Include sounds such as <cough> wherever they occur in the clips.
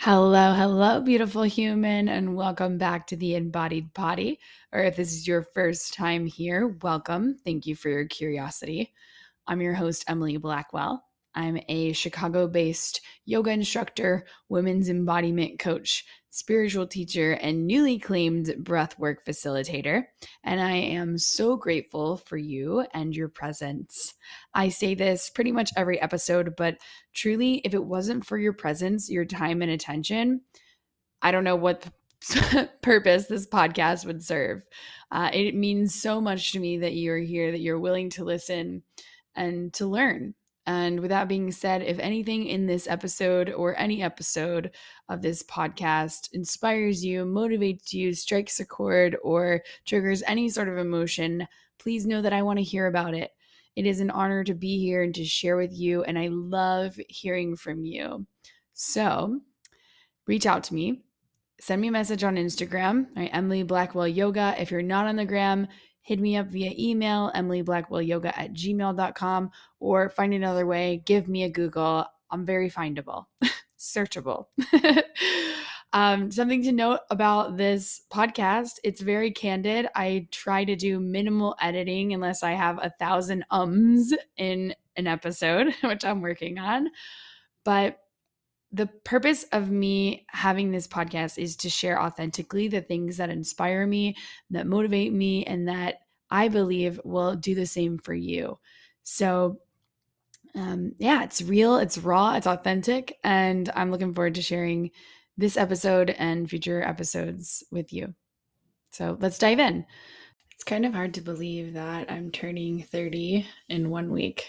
Hello, hello, beautiful human, and welcome back to the Embodied Body. Or if this is your first time here, welcome. Thank you for your curiosity. I'm your host, Emily Blackwell. I'm a Chicago based yoga instructor, women's embodiment coach, spiritual teacher, and newly claimed breathwork facilitator. And I am so grateful for you and your presence. I say this pretty much every episode, but truly, if it wasn't for your presence, your time, and attention, I don't know what <laughs> purpose this podcast would serve. Uh, it means so much to me that you're here, that you're willing to listen and to learn. And with that being said, if anything in this episode or any episode of this podcast inspires you, motivates you, strikes a chord, or triggers any sort of emotion, please know that I want to hear about it. It is an honor to be here and to share with you, and I love hearing from you. So reach out to me. Send me a message on Instagram, right? Emily Blackwell Yoga. If you're not on the gram, hit me up via email, emilyblackwellyoga at gmail.com, or find another way, give me a Google. I'm very findable, <laughs> searchable. <laughs> um, something to note about this podcast it's very candid. I try to do minimal editing unless I have a thousand ums in an episode, <laughs> which I'm working on. But the purpose of me having this podcast is to share authentically the things that inspire me, that motivate me, and that I believe will do the same for you. So, um, yeah, it's real, it's raw, it's authentic, and I'm looking forward to sharing this episode and future episodes with you. So, let's dive in. It's kind of hard to believe that I'm turning 30 in one week.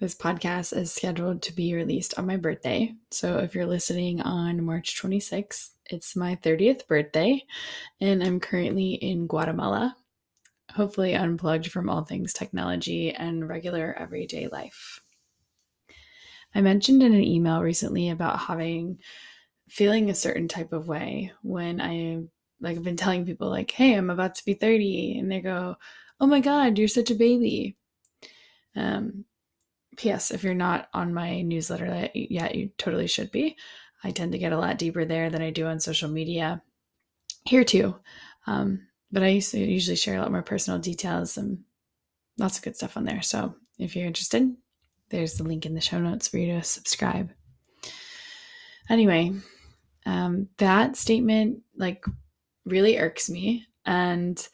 This podcast is scheduled to be released on my birthday. So if you're listening on March 26th, it's my 30th birthday, and I'm currently in Guatemala, hopefully unplugged from all things technology and regular everyday life. I mentioned in an email recently about having feeling a certain type of way when I like I've been telling people like, "Hey, I'm about to be 30." And they go, "Oh my god, you're such a baby." Um P.S. If you're not on my newsletter yet, you totally should be. I tend to get a lot deeper there than I do on social media. Here too. Um, but I used to usually share a lot more personal details and lots of good stuff on there. So if you're interested, there's the link in the show notes for you to subscribe. Anyway, um, that statement like really irks me, and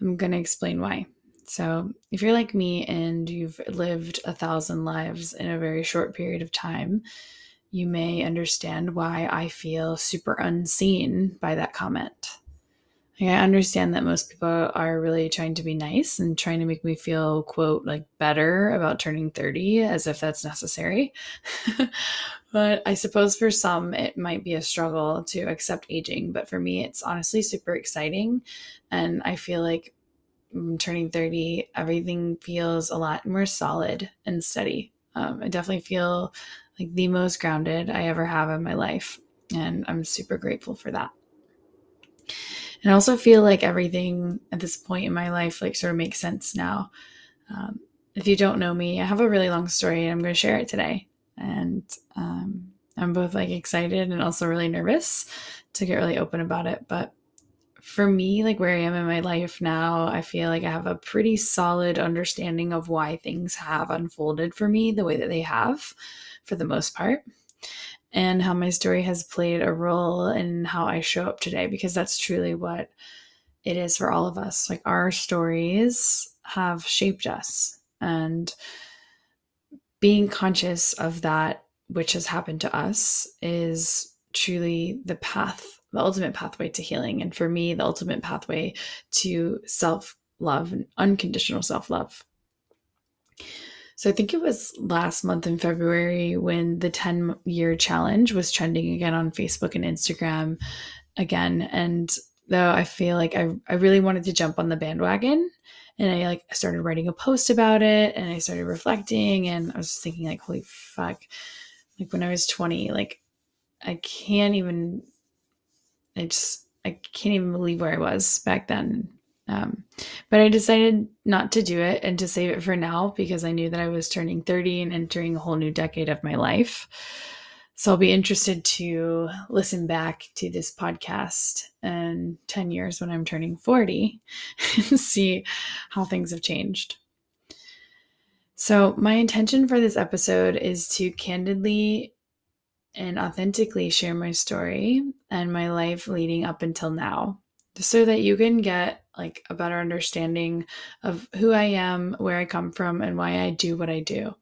I'm to explain why. So, if you're like me and you've lived a thousand lives in a very short period of time, you may understand why I feel super unseen by that comment. Like, I understand that most people are really trying to be nice and trying to make me feel, quote, like better about turning 30 as if that's necessary. <laughs> but I suppose for some, it might be a struggle to accept aging. But for me, it's honestly super exciting. And I feel like turning 30, everything feels a lot more solid and steady. Um, I definitely feel like the most grounded I ever have in my life. And I'm super grateful for that. And I also feel like everything at this point in my life, like, sort of makes sense now. Um, if you don't know me, I have a really long story and I'm going to share it today. And um, I'm both like excited and also really nervous to get really open about it. But for me, like where I am in my life now, I feel like I have a pretty solid understanding of why things have unfolded for me the way that they have for the most part, and how my story has played a role in how I show up today, because that's truly what it is for all of us. Like our stories have shaped us, and being conscious of that which has happened to us is truly the path the ultimate pathway to healing. And for me, the ultimate pathway to self love and unconditional self love. So I think it was last month in February when the 10 year challenge was trending again on Facebook and Instagram again. And though I feel like I, I really wanted to jump on the bandwagon and I like started writing a post about it and I started reflecting and I was thinking like, holy fuck, like when I was 20, like I can't even I just I can't even believe where I was back then. Um, but I decided not to do it and to save it for now because I knew that I was turning 30 and entering a whole new decade of my life. So I'll be interested to listen back to this podcast in 10 years when I'm turning 40 <laughs> and see how things have changed. So, my intention for this episode is to candidly and authentically share my story and my life leading up until now, so that you can get like a better understanding of who I am, where I come from, and why I do what I do.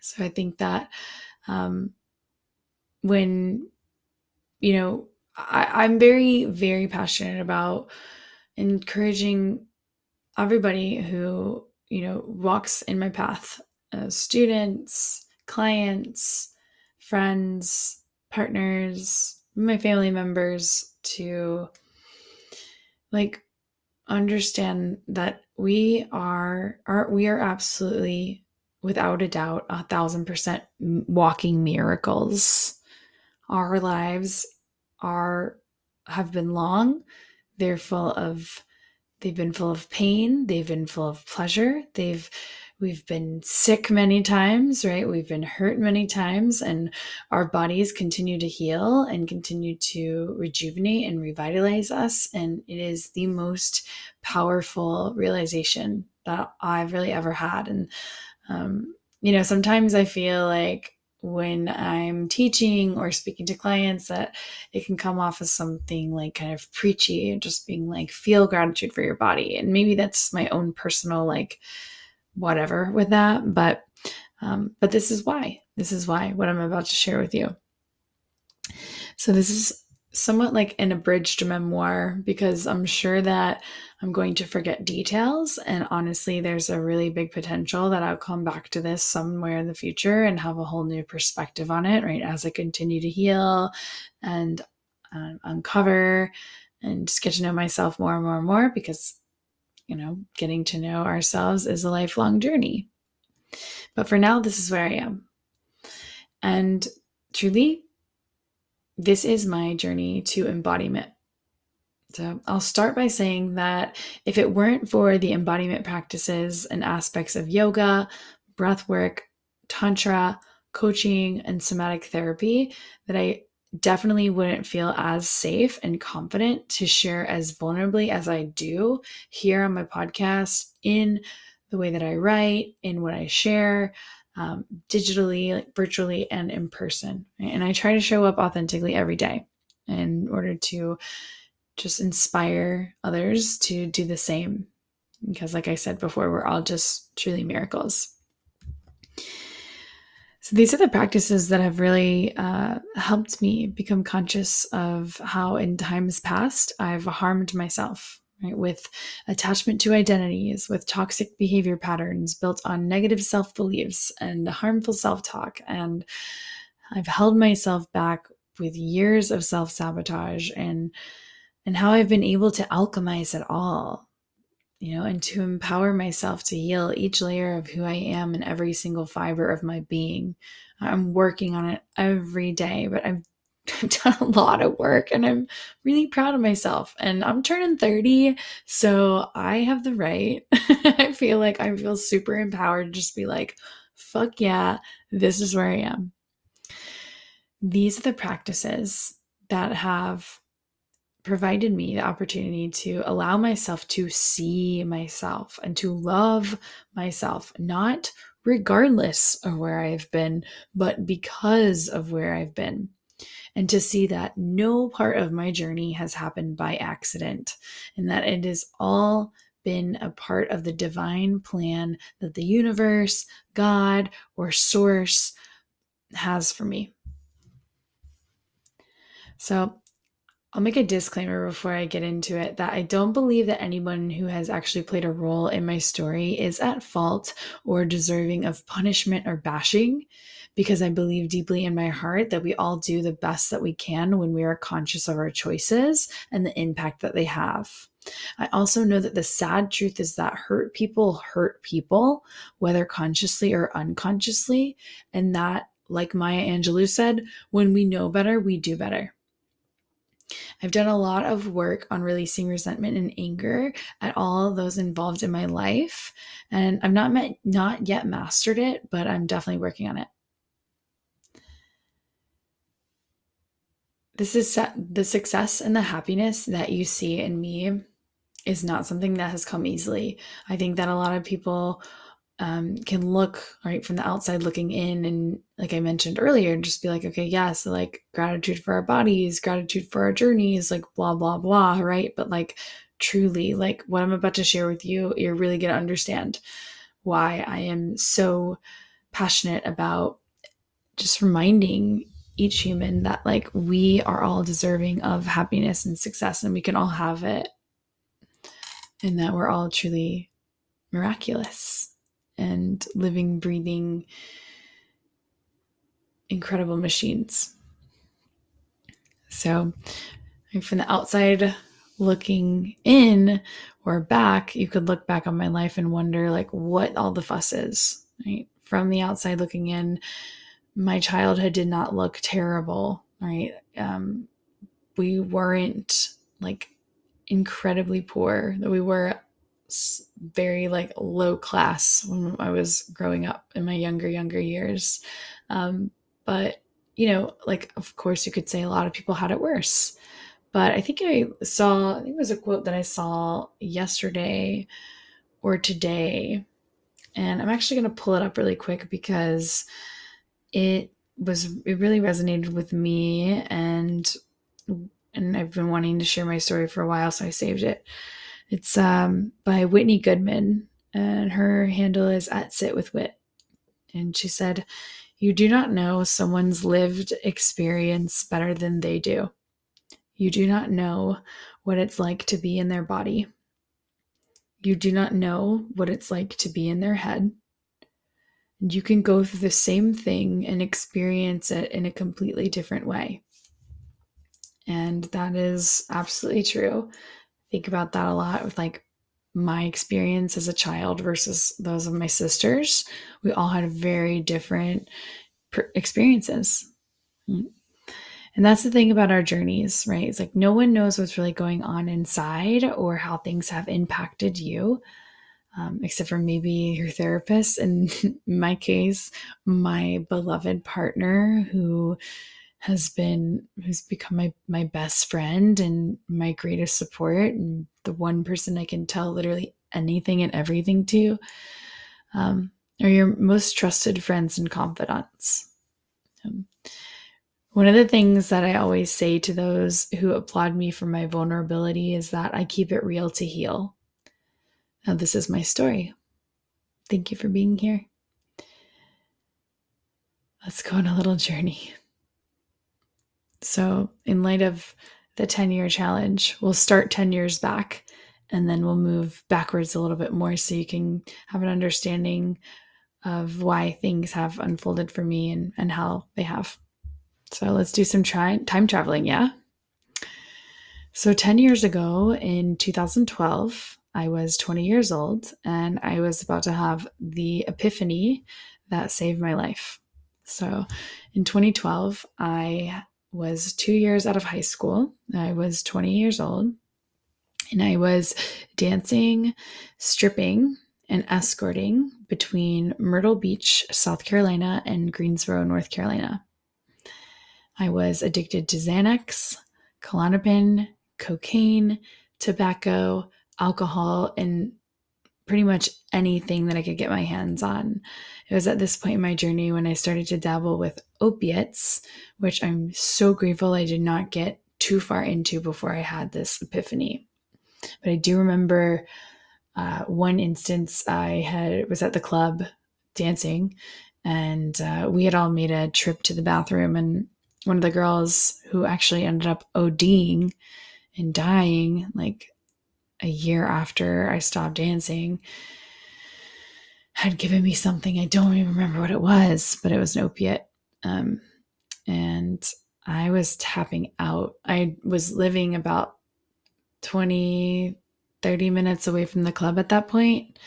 So, I think that um, when you know I, i'm very very passionate about encouraging everybody who you know walks in my path uh, students clients friends partners my family members to like understand that we are are we are absolutely without a doubt a thousand percent walking miracles. Our lives are have been long. They're full of they've been full of pain. They've been full of pleasure. They've we've been sick many times right we've been hurt many times and our bodies continue to heal and continue to rejuvenate and revitalize us and it is the most powerful realization that i've really ever had and um, you know sometimes i feel like when I'm teaching or speaking to clients that it can come off as something like kind of preachy and just being like, feel gratitude for your body. And maybe that's my own personal, like, whatever with that. But, um, but this is why. This is why what I'm about to share with you. So, this is somewhat like an abridged memoir because I'm sure that I'm going to forget details. And honestly, there's a really big potential that I'll come back to this somewhere in the future and have a whole new perspective on it, right? As I continue to heal and um, uncover and just get to know myself more and more and more because, you know, getting to know ourselves is a lifelong journey. But for now, this is where I am. And truly, this is my journey to embodiment. So I'll start by saying that if it weren't for the embodiment practices and aspects of yoga, breath work, tantra, coaching, and somatic therapy, that I definitely wouldn't feel as safe and confident to share as vulnerably as I do here on my podcast in the way that I write, in what I share, um, digitally, like virtually, and in person. And I try to show up authentically every day in order to just inspire others to do the same. Because, like I said before, we're all just truly miracles. So, these are the practices that have really uh, helped me become conscious of how, in times past, I've harmed myself right? With attachment to identities, with toxic behavior patterns built on negative self beliefs and harmful self talk. And I've held myself back with years of self sabotage and and how I've been able to alchemize it all, you know, and to empower myself to heal each layer of who I am and every single fiber of my being. I'm working on it every day, but I've I've <laughs> done a lot of work and I'm really proud of myself. And I'm turning 30, so I have the right. <laughs> I feel like I feel super empowered to just be like, fuck yeah, this is where I am. These are the practices that have provided me the opportunity to allow myself to see myself and to love myself, not regardless of where I've been, but because of where I've been and to see that no part of my journey has happened by accident and that it has all been a part of the divine plan that the universe, God, or source has for me. So, I'll make a disclaimer before I get into it that I don't believe that anyone who has actually played a role in my story is at fault or deserving of punishment or bashing because I believe deeply in my heart that we all do the best that we can when we are conscious of our choices and the impact that they have. I also know that the sad truth is that hurt people hurt people, whether consciously or unconsciously. And that, like Maya Angelou said, when we know better, we do better. I've done a lot of work on releasing resentment and anger at all those involved in my life. And I've not met, not yet mastered it, but I'm definitely working on it. this is the success and the happiness that you see in me is not something that has come easily. I think that a lot of people um, can look right from the outside looking in and like i mentioned earlier and just be like okay yeah so like gratitude for our bodies gratitude for our journeys like blah blah blah right? But like truly like what i'm about to share with you you're really going to understand why i am so passionate about just reminding each human that like we are all deserving of happiness and success and we can all have it and that we're all truly miraculous and living, breathing, incredible machines. So, from the outside looking in or back, you could look back on my life and wonder, like, what all the fuss is, right? From the outside looking in, my childhood did not look terrible, right? Um, we weren't like incredibly poor, that we were very like low class when I was growing up in my younger younger years. Um, but you know, like of course you could say a lot of people had it worse. But I think I saw I think it was a quote that I saw yesterday or today. And I'm actually going to pull it up really quick because it was it really resonated with me and and I've been wanting to share my story for a while so I saved it. It's um, by Whitney Goodman, and her handle is at Sit with Whit. And she said, You do not know someone's lived experience better than they do. You do not know what it's like to be in their body. You do not know what it's like to be in their head. And you can go through the same thing and experience it in a completely different way. And that is absolutely true think about that a lot with like my experience as a child versus those of my sisters. We all had very different experiences. Mm. And that's the thing about our journeys, right? It's like no one knows what's really going on inside or how things have impacted you, um, except for maybe your therapist. And <laughs> in my case, my beloved partner who has been who's become my my best friend and my greatest support and the one person I can tell literally anything and everything to um, are your most trusted friends and confidants. Um, one of the things that I always say to those who applaud me for my vulnerability is that I keep it real to heal. Now, this is my story. Thank you for being here. Let's go on a little journey. So, in light of the 10 year challenge, we'll start 10 years back and then we'll move backwards a little bit more so you can have an understanding of why things have unfolded for me and, and how they have. So, let's do some try- time traveling, yeah? So, 10 years ago in 2012, I was 20 years old and I was about to have the epiphany that saved my life. So, in 2012, I was two years out of high school. I was 20 years old and I was dancing, stripping, and escorting between Myrtle Beach, South Carolina, and Greensboro, North Carolina. I was addicted to Xanax, Klonopin, cocaine, tobacco, alcohol, and pretty much anything that I could get my hands on. It was at this point in my journey when I started to dabble with opiates, which I'm so grateful I did not get too far into before I had this epiphany. But I do remember uh, one instance I had was at the club dancing, and uh, we had all made a trip to the bathroom, and one of the girls who actually ended up ODing and dying, like a year after I stopped dancing, had given me something. I don't even remember what it was, but it was an opiate. Um, and I was tapping out. I was living about 20, 30 minutes away from the club at that point.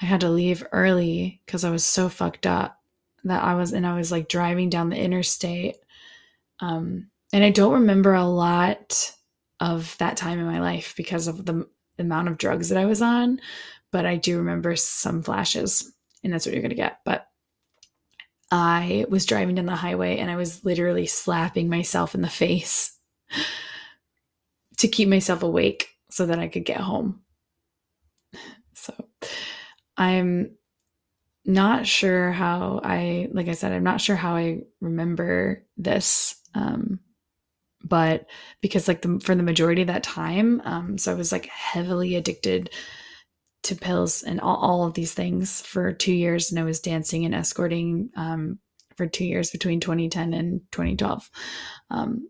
I had to leave early because I was so fucked up that I was, and I was like driving down the interstate. Um, and I don't remember a lot of that time in my life because of the amount of drugs that I was on, but I do remember some flashes, and that's what you're going to get. But I was driving down the highway and I was literally slapping myself in the face to keep myself awake so that I could get home. So I'm not sure how I, like I said, I'm not sure how I remember this. Um, but because like the, for the majority of that time, um, so I was like heavily addicted to pills and all, all of these things for two years. And I was dancing and escorting um, for two years between 2010 and 2012. Um,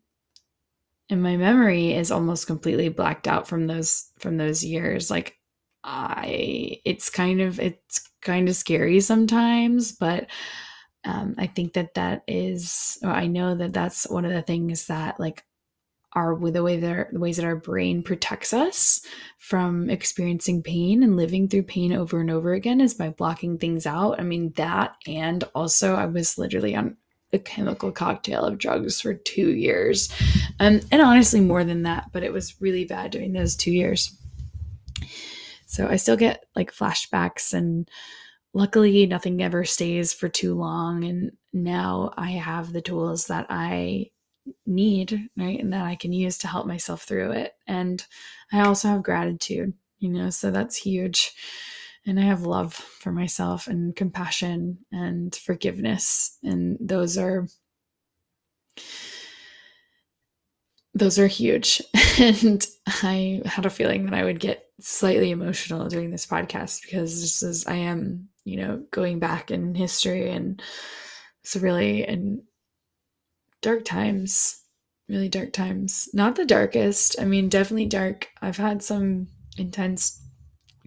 and my memory is almost completely blacked out from those from those years. Like I, it's kind of it's kind of scary sometimes, but um, I think that that is. I know that that's one of the things that like are with the way that our, the ways that our brain protects us from experiencing pain and living through pain over and over again is by blocking things out. I mean that and also I was literally on a chemical cocktail of drugs for 2 years. Um, and honestly more than that, but it was really bad during those 2 years. So I still get like flashbacks and luckily nothing ever stays for too long and now I have the tools that I need, right? And that I can use to help myself through it. And I also have gratitude, you know, so that's huge. And I have love for myself and compassion and forgiveness. And those are those are huge. <laughs> and I had a feeling that I would get slightly emotional during this podcast because this is I am, you know, going back in history and it's really and dark times, really dark times. Not the darkest. I mean, definitely dark. I've had some intense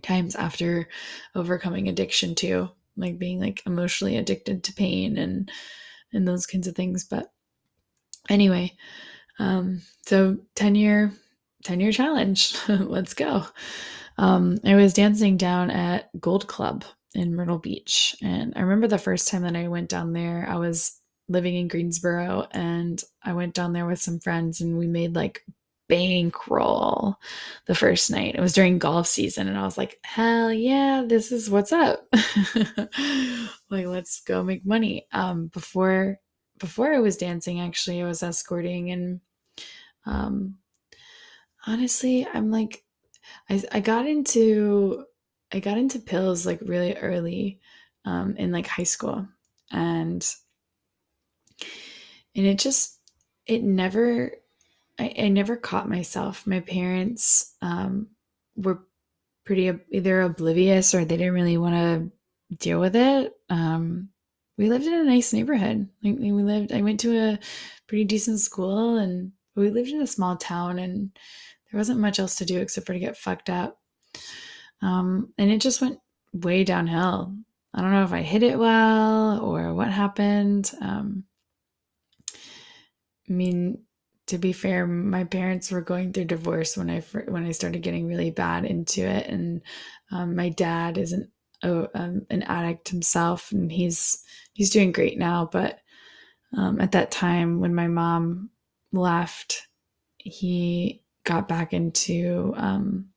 times after overcoming addiction too, like being like emotionally addicted to pain and and those kinds of things. But anyway, um, so 10 year 10 year challenge. <laughs> Let's go. Um, I was dancing down at Gold Club in Myrtle Beach. And I remember the first time that I went down there, I was living in Greensboro and I went down there with some friends and we made like bankroll the first night. It was during golf season and I was like, "Hell yeah, this is what's up." <laughs> like let's go make money. Um before before I was dancing actually, I was escorting and um honestly, I'm like I I got into I got into pills like really early um in like high school and and it just it never I, I never caught myself. My parents um, were pretty either oblivious or they didn't really want to deal with it. Um, we lived in a nice neighborhood. Like we lived, I went to a pretty decent school, and we lived in a small town, and there wasn't much else to do except for to get fucked up. Um, and it just went way downhill. I don't know if I hit it well or what happened. Um, I mean, to be fair, my parents were going through divorce when I when I started getting really bad into it, and um, my dad is an um, an addict himself, and he's he's doing great now. But um, at that time, when my mom left, he got back into um,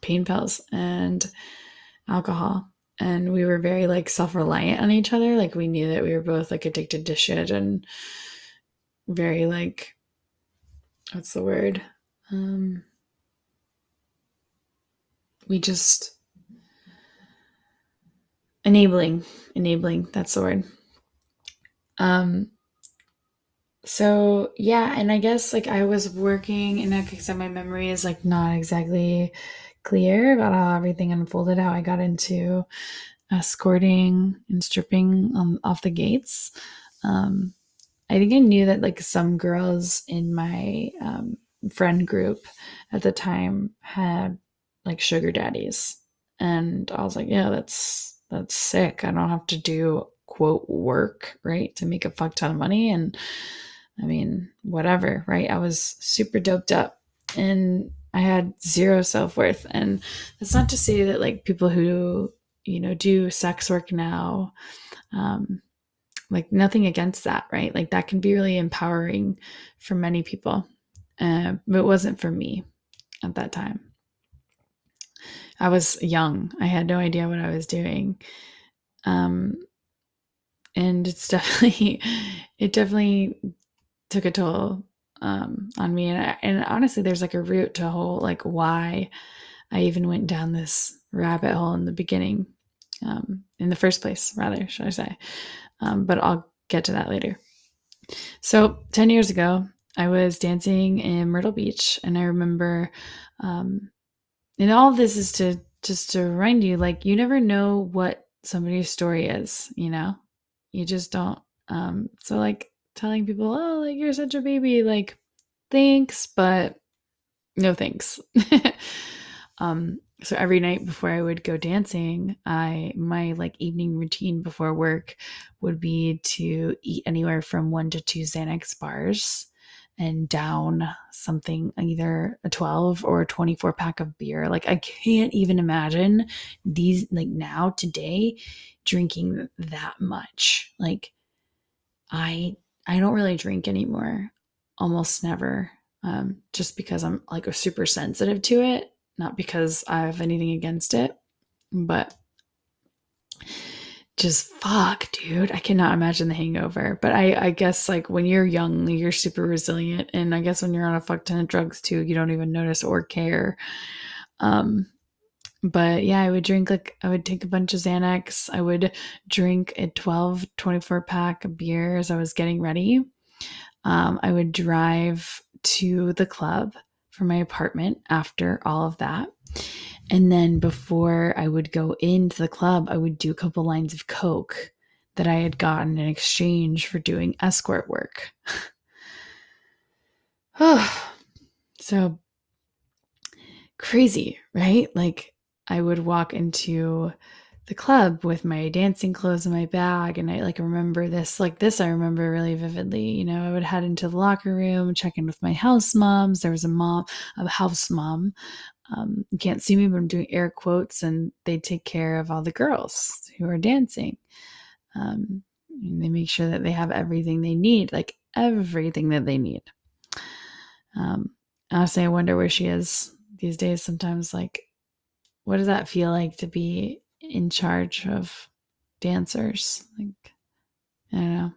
pain pills and alcohol, and we were very like self reliant on each other. Like we knew that we were both like addicted to shit and very like what's the word? Um we just enabling enabling that's the word. Um so yeah and i guess like i was working and like i my memory is like not exactly clear about how everything unfolded how i got into escorting and stripping um, off the gates um I think I knew that like some girls in my um, friend group at the time had like sugar daddies, and I was like, yeah, that's that's sick. I don't have to do quote work right to make a fuck ton of money, and I mean whatever, right? I was super doped up, and I had zero self worth, and that's not to say that like people who you know do sex work now um, like nothing against that right? Like that can be really empowering for many people uh, but it wasn't for me at that time. I was young. I had no idea what i was doing. Um and it's <laughs> definitely it definitely took a toll um, on me. And, and honestly, there's like a root to whole like why I even went down this rabbit hole in the beginning, um, in the first place, rather, should I say. Um, but I'll get to that later. So, 10 years ago, I was dancing in Myrtle Beach, and I remember, um, and all this is to just to remind you like, you never know what somebody's story is, you know? You just don't. Um, so, like, telling people, oh, like, you're such a baby, like, thanks, but no thanks. <laughs> um, so every night before I would go dancing, I my like evening routine before work would be to eat anywhere from one to two Xanax bars and down something either a 12 or a 24 pack of beer. Like I can't even imagine these like now today drinking that much. Like I I don't really drink anymore. Almost never. Um, just because I'm like super sensitive to it not because I have anything against it, but just fuck, dude. I cannot imagine the hangover. But I, I guess like when you're young, you're super resilient. And I guess when you're on a fuck ton of drugs too, you don't even notice or care. Um, but yeah, I would drink like I would take a bunch of Xanax. I would drink a 12, 24 pack of beer as I was getting ready. Um, I would drive to the club from my apartment after all of that. And then before I would go into the club, I would do a couple lines of Coke that I had gotten in exchange for doing escort work. <sighs> <sighs> so crazy, right? Like I would walk into the club with my dancing clothes in my bag and i like remember this like this i remember really vividly you know i would head into the locker room check in with my house moms. There was a mom a house mom um, you can't see me but i'm doing air quotes and they take care of all the girls who are dancing um, and they make sure that they have everything they need like everything that they need. Um, honestly i wonder where she is these days sometimes like what does that feel like to be in charge of dancers. Like, I don't know.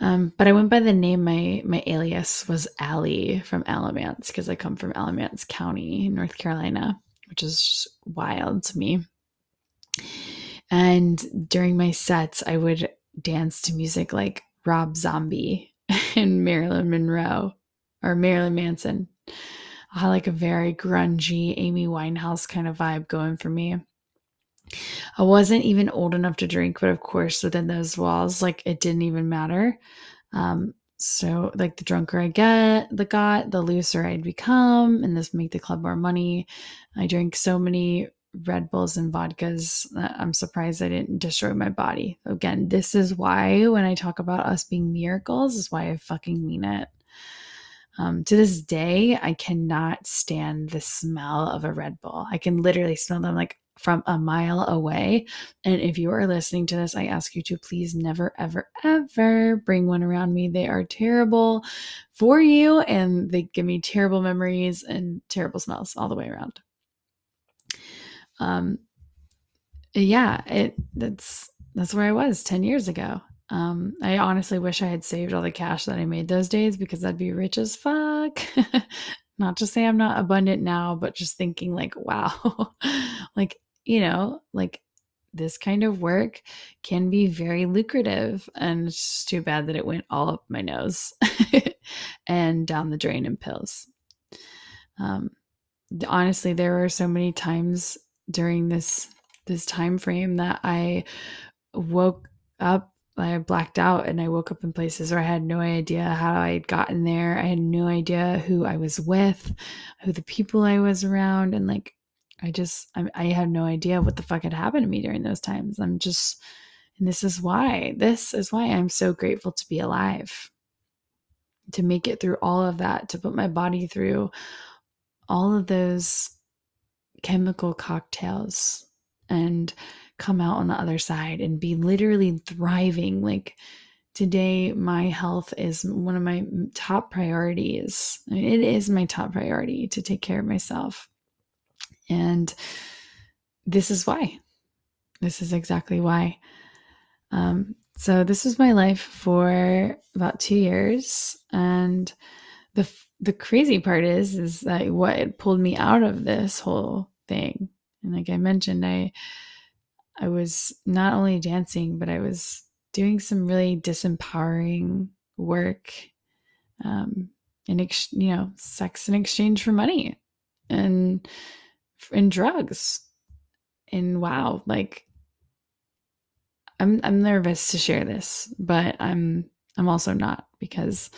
Um, but I went by the name. My my alias was Allie from Alamance because I come from Alamance County, North Carolina, which is wild to me. And during my sets, I would dance to music like Rob Zombie <laughs> and Marilyn Monroe or Marilyn Manson. I had like a very grungy Amy Winehouse kind of vibe going for me. I wasn't even old enough to drink, but of course, within those walls, like it didn't even matter. Um, so like the drunker I get, the got, the looser I'd become, and this make the club more money. I drank so many Red Bulls and vodkas. I'm surprised I didn't destroy my body. Again, this is why when I talk about us being miracles, is why I fucking mean it. Um, to this day, I cannot stand the smell of a Red Bull. I can literally smell them like from a mile away. And if you are listening to this, I ask you to please never, ever, ever bring one around me. They are terrible for you and they give me terrible memories and terrible smells all the way around. Um, yeah, it that's that's where I was 10 years ago. Um, I honestly wish I had saved all the cash that I made those days because I'd be rich as fuck. <laughs> not to say I'm not abundant now, but just thinking like, <laughs> wow, like you know, like this kind of work can be very lucrative. And it's just too bad that it went all up my nose <laughs> and down the drain in pills. Um, honestly, there were so many times during this this time frame that I woke up I blacked out and I woke up in places where I had no idea how I had gotten there. I had no idea who I was with, who the people I was around, and like I just, I, I had no idea what the fuck had happened to me during those times. I'm just, and this is why, this is why I'm so grateful to be alive, to make it through all of that, to put my body through all of those chemical cocktails and come out on the other side and be literally thriving. Like, today my health is one of my top priorities I mean, it is my top priority to take care of myself and this is why. This is exactly why. Um, so this was my life for about two years, and the the crazy part is is that what pulled me out of this whole thing, and like I mentioned, I I was not only dancing, but I was doing some really disempowering work, um, in ex- you know, sex in exchange for money, and and drugs, and wow, like I'm I'm nervous to share this, but I'm I'm also not because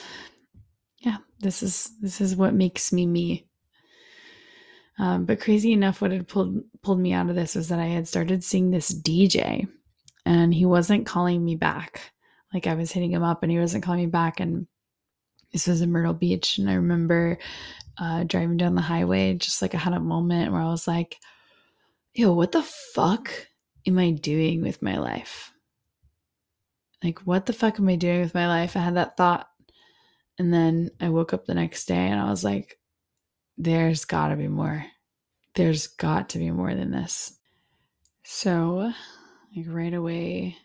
yeah, this is this is what makes me me. Um, but crazy enough, what had pulled pulled me out of this was that I had started seeing this DJ, and he wasn't calling me back. Like I was hitting him up, and he wasn't calling me back. And this was in Myrtle Beach, and I remember uh, driving down the highway, just like I had a moment where I was like, "Yo, what the fuck am I doing with my life? Like, what the fuck am I doing with my life?" I had that thought, and then I woke up the next day, and I was like, "There's got to be more. There's got to be more than this." So, like right away,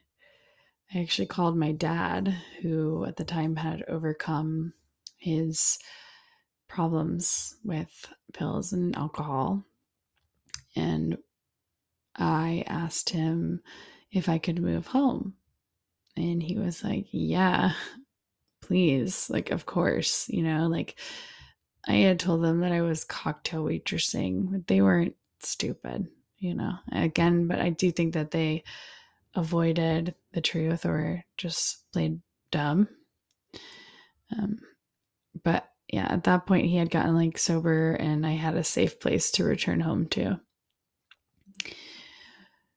I actually called my dad, who at the time had overcome his problems with pills and alcohol. And I asked him if I could move home. And he was like, Yeah, please. Like, of course, you know, like I had told them that I was cocktail waitressing, but they weren't stupid, you know, again, but I do think that they avoided the truth or just played dumb. Um, but yeah, at that point, he had gotten like sober and I had a safe place to return home to.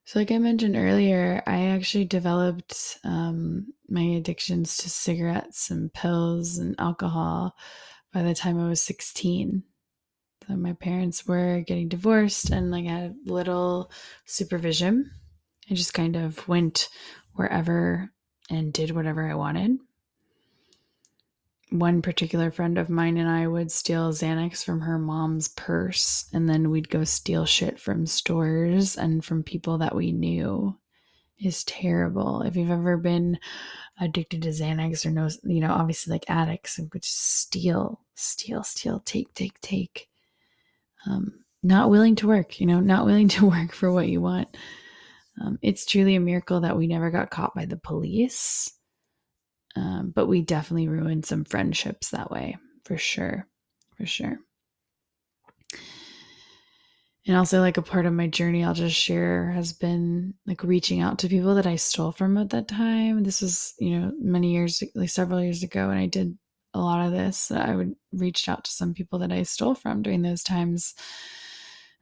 So, like I mentioned earlier, I actually developed um, my addictions to cigarettes and pills and alcohol by the time I was 16. So, my parents were getting divorced and like I had little supervision. I just kind of went wherever and did whatever I wanted. One particular friend of mine and I would steal Xanax from her mom's purse, and then we'd go steal shit from stores and from people that we knew. Is terrible. If you've ever been addicted to Xanax or no, you know, obviously like addicts, and would steal, steal, steal, take, take, take. Um, not willing to work, you know, not willing <laughs> to work for what you want. Um, it's truly a miracle that we never got caught by the police. Um, but we definitely ruined some friendships that way, for sure. For sure. And also, like a part of my journey, I'll just share has been like reaching out to people that I stole from at that time. This was, you know, many years, like several years ago, and I did a lot of this. I would reach out to some people that I stole from during those times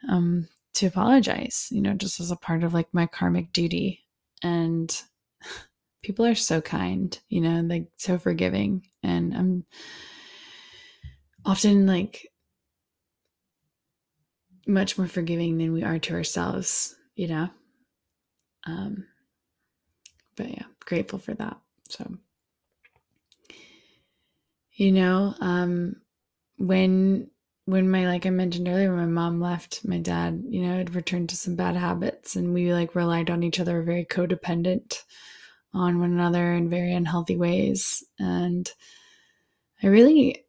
um, to apologize, you know, just as a part of like my karmic duty. And <sighs> people are so kind, you know, like so forgiving. And I'm often like much more forgiving than we are to ourselves, you know. Um, but yeah, grateful for that. So, you know, um, when when my like I mentioned earlier, when my mom left, my dad, you know, had returned to some bad habits and we like relied on each other, very codependent on one another in very unhealthy ways. And I really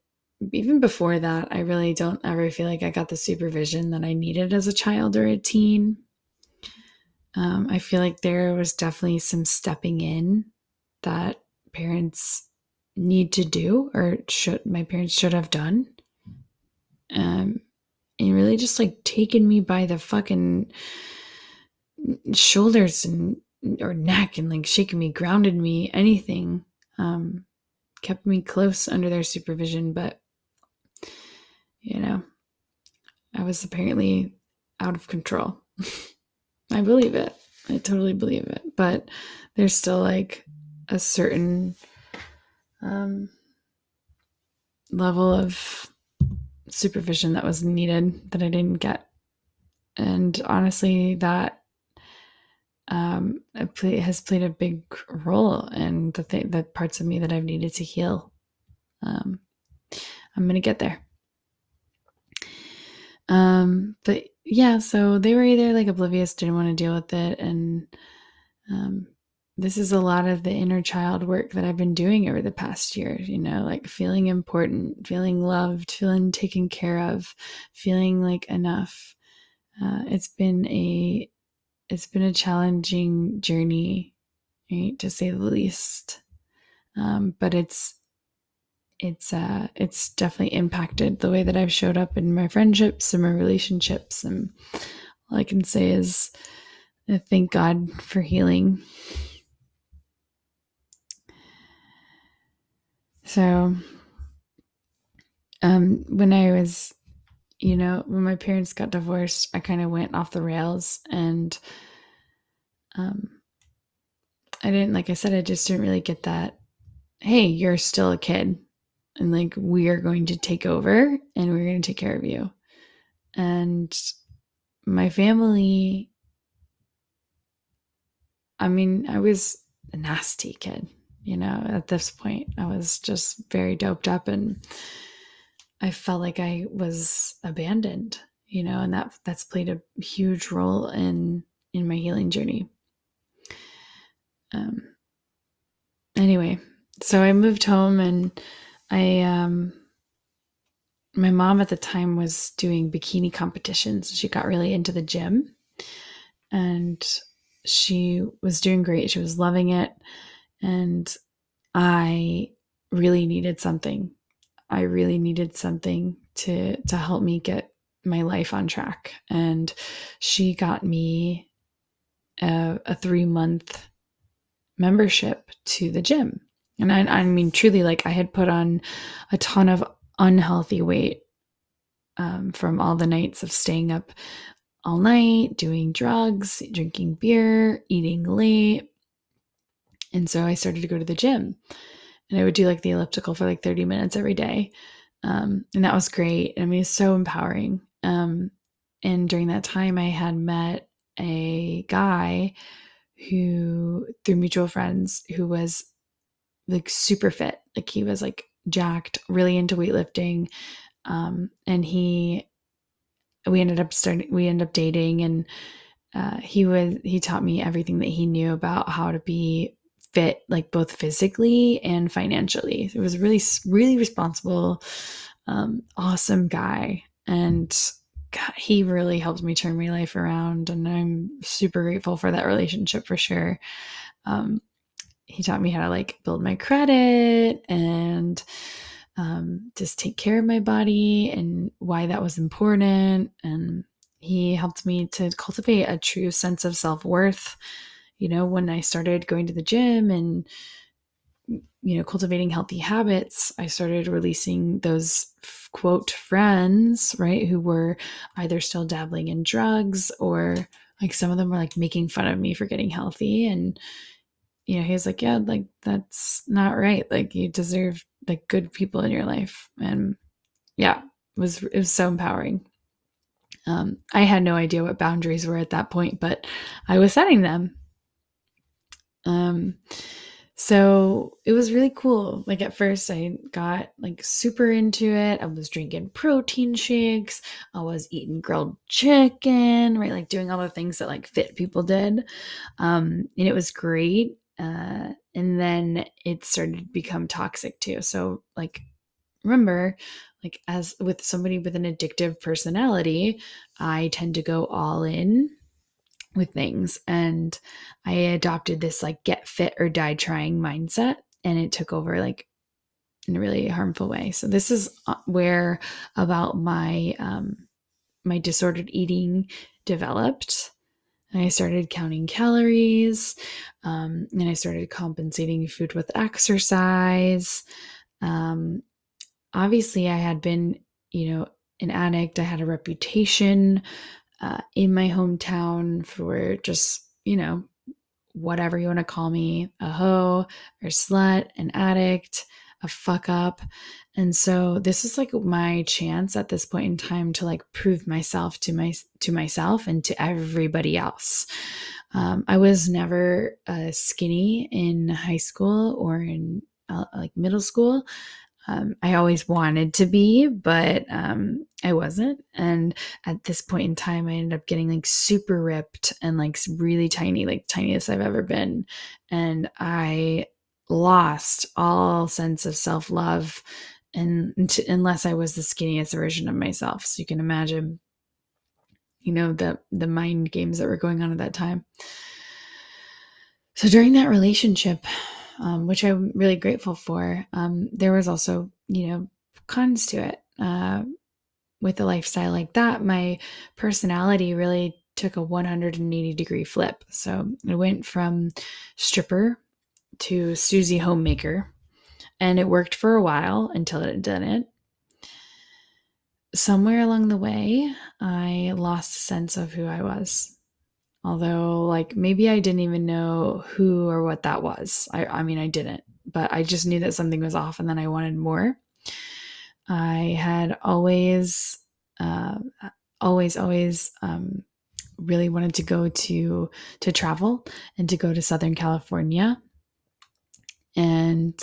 even before that, I really don't ever feel like I got the supervision that I needed as a child or a teen. Um, I feel like there was definitely some stepping in that parents need to do or should my parents should have done um, and really just like taking me by the fucking shoulders and or neck and like shaking me, grounded me, anything. Um, kept me close under their supervision, but you know, I was apparently out of control. <laughs> I believe it. I totally believe it. But there's still like a certain um, level of supervision that was needed that I didn't get. And honestly, that um, play, has played a big role in the th- the parts of me that I've needed to heal. Um, I'm gonna get there. Um, but yeah, so they were either like oblivious, didn't want to deal with it, and um, this is a lot of the inner child work that I've been doing over the past year, you know, like feeling important, feeling loved, feeling taken care of, feeling like enough. Uh, it's been a it's been a challenging journey, right, to say the least. Um, but it's it's uh it's definitely impacted the way that I've showed up in my friendships and my relationships. And all I can say is thank God for healing. So, um, when I was, you know, when my parents got divorced, I kind of went off the rails and, um, I didn't, like I said, I just didn't really get that. Hey, you're still a kid, and like we are going to take over and we're going to take care of you. And my family, I mean, I was a nasty kid you know, at this point, I was just very doped up and I felt like I was abandoned, you know, and that that's played a huge role in in my healing journey. Um anyway, so I moved home and I um my mom at the time was doing bikini competitions. She got really into the gym and she was doing great. She was loving it. And I really needed something. I really needed something to to help me get my life on track. And she got me a, a three month membership to the gym. And I, I mean, truly, like I had put on a ton of unhealthy weight um, from all the nights of staying up all night, doing drugs, drinking beer, eating late, and so I started to go to the gym and I would do like the elliptical for like 30 minutes every day. Um, and that was great. I mean, it's so empowering. Um, and during that time, I had met a guy who, through mutual friends, who was like super fit. Like he was like jacked, really into weightlifting. Um, and he, we ended up starting, we ended up dating and, uh, he was, he taught me everything that he knew about how to be fit like both physically and financially. It was really, really responsible, um, awesome guy. And God, he really helped me turn my life around. And I'm super grateful for that relationship for sure. Um, he taught me how to like build my credit and um, just take care of my body and why that was important. And he helped me to cultivate a true sense of self worth you know, when I started going to the gym and, you know, cultivating healthy habits, I started releasing those quote friends, right, who were either still dabbling in drugs or like some of them were like making fun of me for getting healthy. And, you know, he was like, yeah, like that's not right. Like you deserve like good people in your life. And yeah, it was, it was so empowering. Um, I had no idea what boundaries were at that point, but I was setting them um, so it was really cool. Like at first I got like super into it. I was drinking protein shakes. I was eating grilled chicken, right? Like doing all the things that like fit people did. Um, and it was great. Uh, and then it started to become toxic too. So like remember like as with somebody with an addictive personality, I tend to go all in with things. And I adopted this like get fit or die trying mindset, and it took over like in a really harmful way. So this is uh, where about my um, my disordered eating developed. And I started counting calories, um, and I started compensating food with exercise. Um, obviously, I had been, you know, an addict. I had a reputation uh, in my hometown for just, you know, whatever you want to call me a hoe or slut, an addict, a fuck up. And so this is like my chance at this point in time to like prove myself to my to myself and to everybody else. Um, I was never uh, skinny in high school or in uh, like middle school. Um, I always wanted to be, but um, I wasn't. And at this point in time, I ended up getting like super ripped and like really tiny, like tiniest I've ever been. And I lost all sense of self love and unless I was the skinniest version of myself. So you can imagine, you know, the the mind games that were going on at that time. So during that relationship, um, which I'm really grateful for, um, there was also, you know, cons to it. Uh, with a lifestyle like that, my personality really took a 180 degree flip. So I went from stripper to Susie homemaker, and it worked for a while until it didn't. Somewhere along the way, I lost a sense of who I was. Although, like, maybe I didn't even know who or what that was. I, I mean, I didn't, but I just knew that something was off and then I wanted more. I had always, uh, always, always um, really wanted to go to to travel and to go to Southern California, and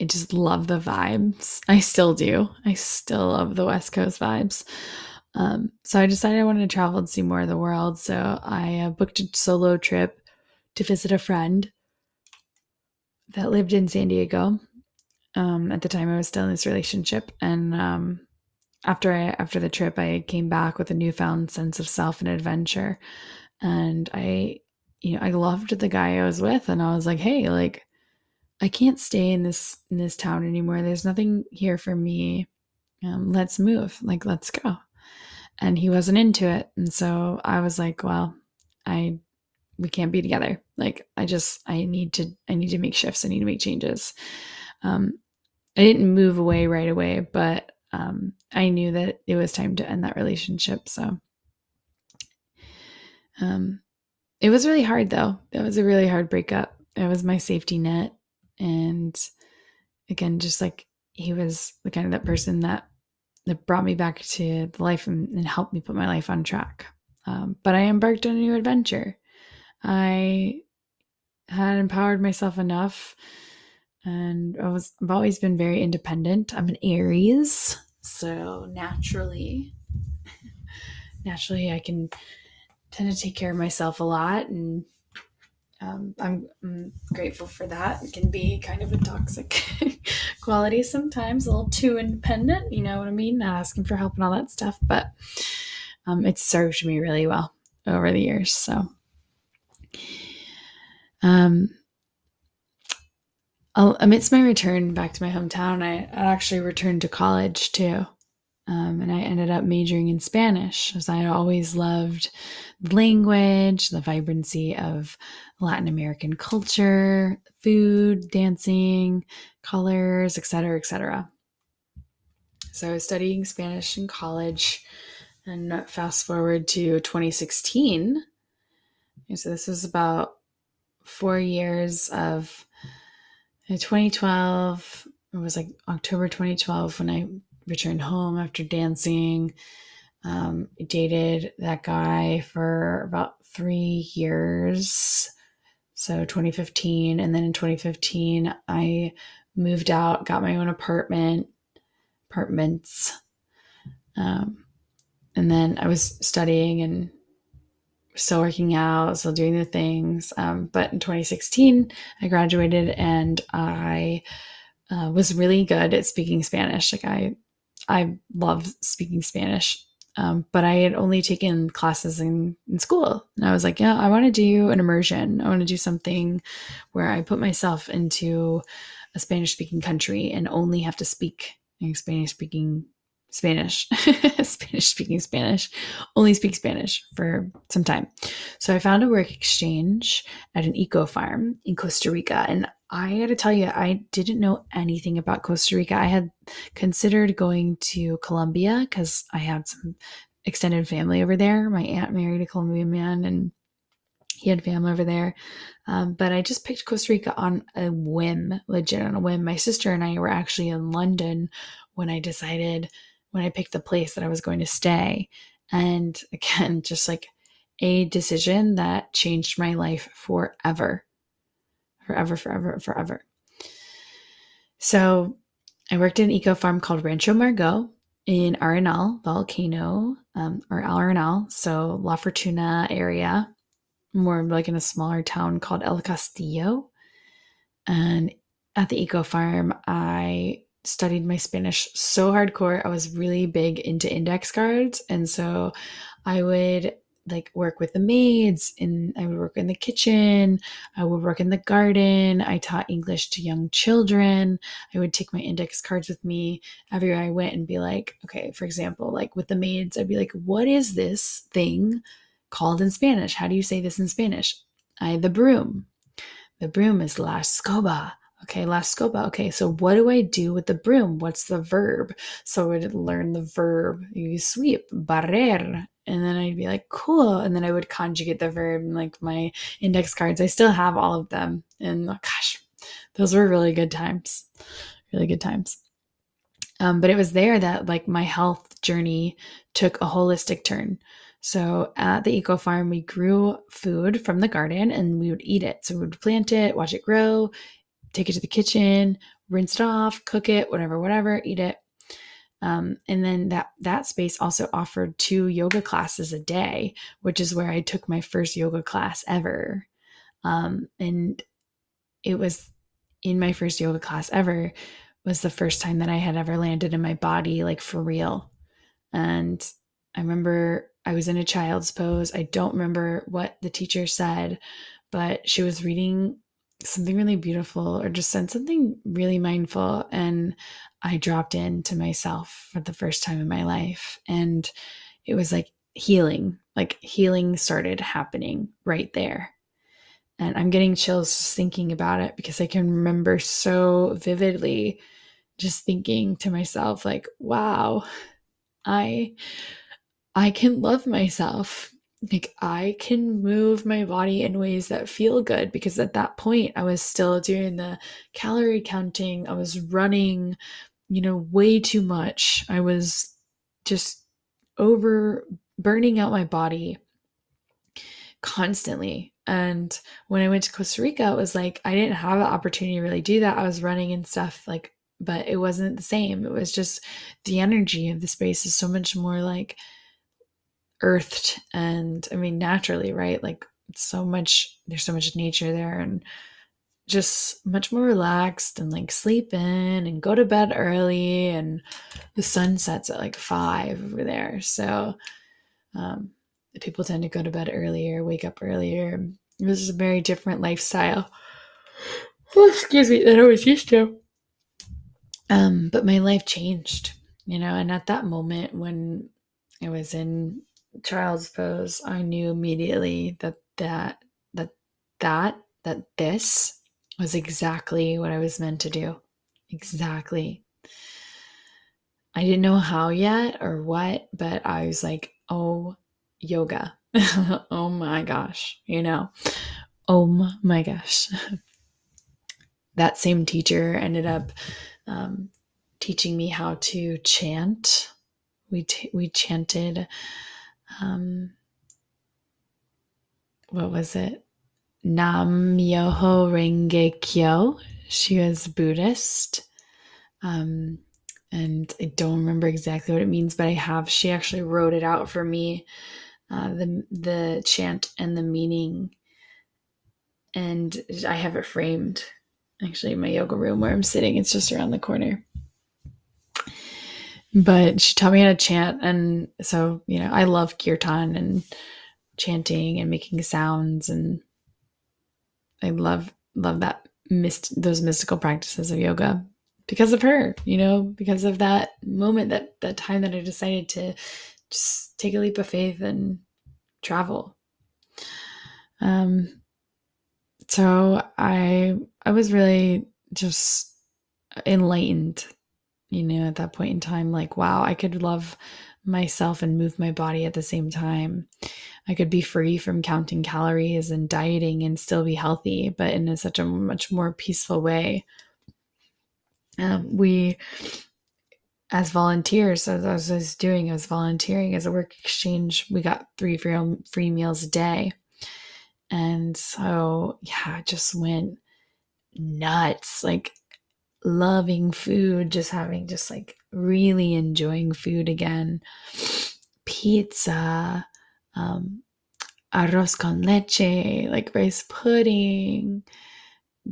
I just love the vibes. I still do. I still love the West Coast vibes. Um, so I decided I wanted to travel and see more of the world. So I uh, booked a solo trip to visit a friend that lived in San Diego um, at the time I was still in this relationship. And um, after I after the trip, I came back with a newfound sense of self and adventure. And I, you know, I loved the guy I was with, and I was like, hey, like, I can't stay in this in this town anymore. There's nothing here for me. Um, let's move. Like, let's go. And he wasn't into it, and so I was like, well, I we can't be together. Like, I just I need to I need to make shifts. I need to make changes. Um, I didn't move away right away, but um, I knew that it was time to end that relationship. So um, it was really hard, though. That was a really hard breakup. It was my safety net. And again, just like he was the kind of that person that that brought me back to the life and, and helped me put my life on track. Um, but I embarked on a new adventure. I had empowered myself enough and I was I've always been very independent. I'm an Aries, so naturally <laughs> naturally I can tend to take care of myself a lot and um, I'm, I'm, grateful for that. It can be kind of a toxic <laughs> quality sometimes, a little too independent, you know what I mean? Not asking for help and all that stuff, but um, it's served me really well over the years. So, um, amidst my return back to my hometown, I actually returned to college too. Um, and I ended up majoring in Spanish as I always loved language, the vibrancy of Latin American culture, food, dancing, colors, etc., etc. So I was studying Spanish in college, and fast forward to 2016. So this was about four years of 2012, it was like October 2012 when I returned home after dancing. Um, dated that guy for about three years. So 2015. And then in 2015, I moved out, got my own apartment, apartments. Um, and then I was studying and still working out, still doing the things. Um, but in 2016, I graduated and I uh, was really good at speaking Spanish. Like I, I love speaking Spanish. Um, but I had only taken classes in, in school. And I was like, yeah, I want to do an immersion. I want to do something where I put myself into a Spanish speaking country and only have to speak Spanish speaking Spanish, Spanish speaking Spanish, only speak Spanish for some time. So I found a work exchange at an eco farm in Costa Rica. And I got to tell you, I didn't know anything about Costa Rica. I had considered going to Colombia because I had some extended family over there. My aunt married a Colombian man and he had family over there. Um, but I just picked Costa Rica on a whim, legit on a whim. My sister and I were actually in London when I decided when I picked the place that I was going to stay. And <laughs> again, just like a decision that changed my life forever. Forever, forever, forever. So I worked in an eco farm called Rancho Margot. in Arenal volcano um, or Arenal, so La Fortuna area, more like in a smaller town called El Castillo. And at the eco farm, I studied my Spanish so hardcore. I was really big into index cards. And so I would like work with the maids and I would work in the kitchen. I would work in the garden. I taught English to young children. I would take my index cards with me everywhere I went and be like, okay, for example, like with the maids, I'd be like, what is this thing called in Spanish? How do you say this in Spanish? I the broom. The broom is la escoba. Okay, la escoba. Okay, so what do I do with the broom? What's the verb? So I would learn the verb. You sweep, barrer, and then I'd be like, cool. And then I would conjugate the verb in like my index cards. I still have all of them. And oh, gosh, those were really good times. Really good times. Um, but it was there that like my health journey took a holistic turn. So at the eco farm, we grew food from the garden and we would eat it. So we would plant it, watch it grow, take it to the kitchen, rinse it off, cook it, whatever, whatever, eat it. Um, and then that that space also offered two yoga classes a day, which is where I took my first yoga class ever. Um, and it was in my first yoga class ever was the first time that I had ever landed in my body, like for real. And I remember I was in a child's pose. I don't remember what the teacher said, but she was reading something really beautiful or just said something really mindful. And I dropped into myself for the first time in my life. And it was like healing, like healing started happening right there. And I'm getting chills just thinking about it because I can remember so vividly just thinking to myself, like, wow, I I can love myself like I can move my body in ways that feel good because at that point I was still doing the calorie counting, I was running, you know, way too much. I was just over burning out my body constantly. And when I went to Costa Rica, it was like I didn't have the opportunity to really do that. I was running and stuff like but it wasn't the same. It was just the energy of the space is so much more like earthed and I mean naturally, right? Like so much there's so much nature there and just much more relaxed and like sleep in and go to bed early and the sun sets at like five over there. So um, people tend to go to bed earlier wake up earlier. This is a very different lifestyle. Oh, excuse me than i was used to. Um, but my life changed you know and at that moment when i was in child's pose, I knew immediately that that that that that this was exactly what I was meant to do. Exactly. I didn't know how yet or what, but I was like, "Oh, yoga. <laughs> oh my gosh." You know. Oh my gosh. <laughs> that same teacher ended up um, teaching me how to chant. We t- we chanted um, what was it? Nam Myoho Renge Kyo. She was Buddhist. Um, and I don't remember exactly what it means, but I have. She actually wrote it out for me, uh, the the chant and the meaning, and I have it framed, actually in my yoga room where I'm sitting. It's just around the corner but she taught me how to chant and so you know i love kirtan and chanting and making sounds and i love love that mist those mystical practices of yoga because of her you know because of that moment that that time that i decided to just take a leap of faith and travel. Um so i i was really just enlightened you know, at that point in time, like, wow, I could love myself and move my body at the same time. I could be free from counting calories and dieting and still be healthy, but in a, such a much more peaceful way. Um, we, as volunteers, as I was doing, as volunteering as a work exchange, we got three free, free meals a day. And so, yeah, just went nuts. Like, loving food, just having just like really enjoying food again. Pizza, um, arroz con leche, like rice pudding,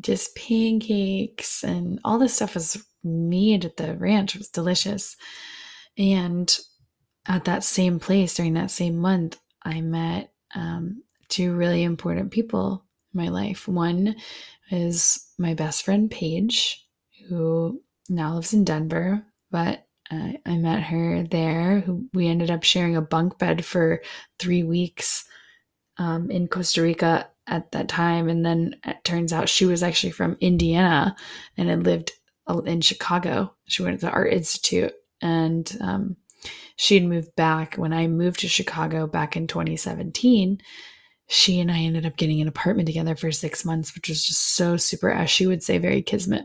just pancakes, and all this stuff was made at the ranch. It was delicious. And at that same place during that same month, I met um, two really important people in my life. One is my best friend, Paige, who now lives in Denver, but uh, I met her there. We ended up sharing a bunk bed for three weeks um, in Costa Rica at that time, and then it turns out she was actually from Indiana and had lived in Chicago. She went to the Art Institute, and um, she had moved back when I moved to Chicago back in 2017 she and I ended up getting an apartment together for six months, which was just so super, as she would say, very kismet.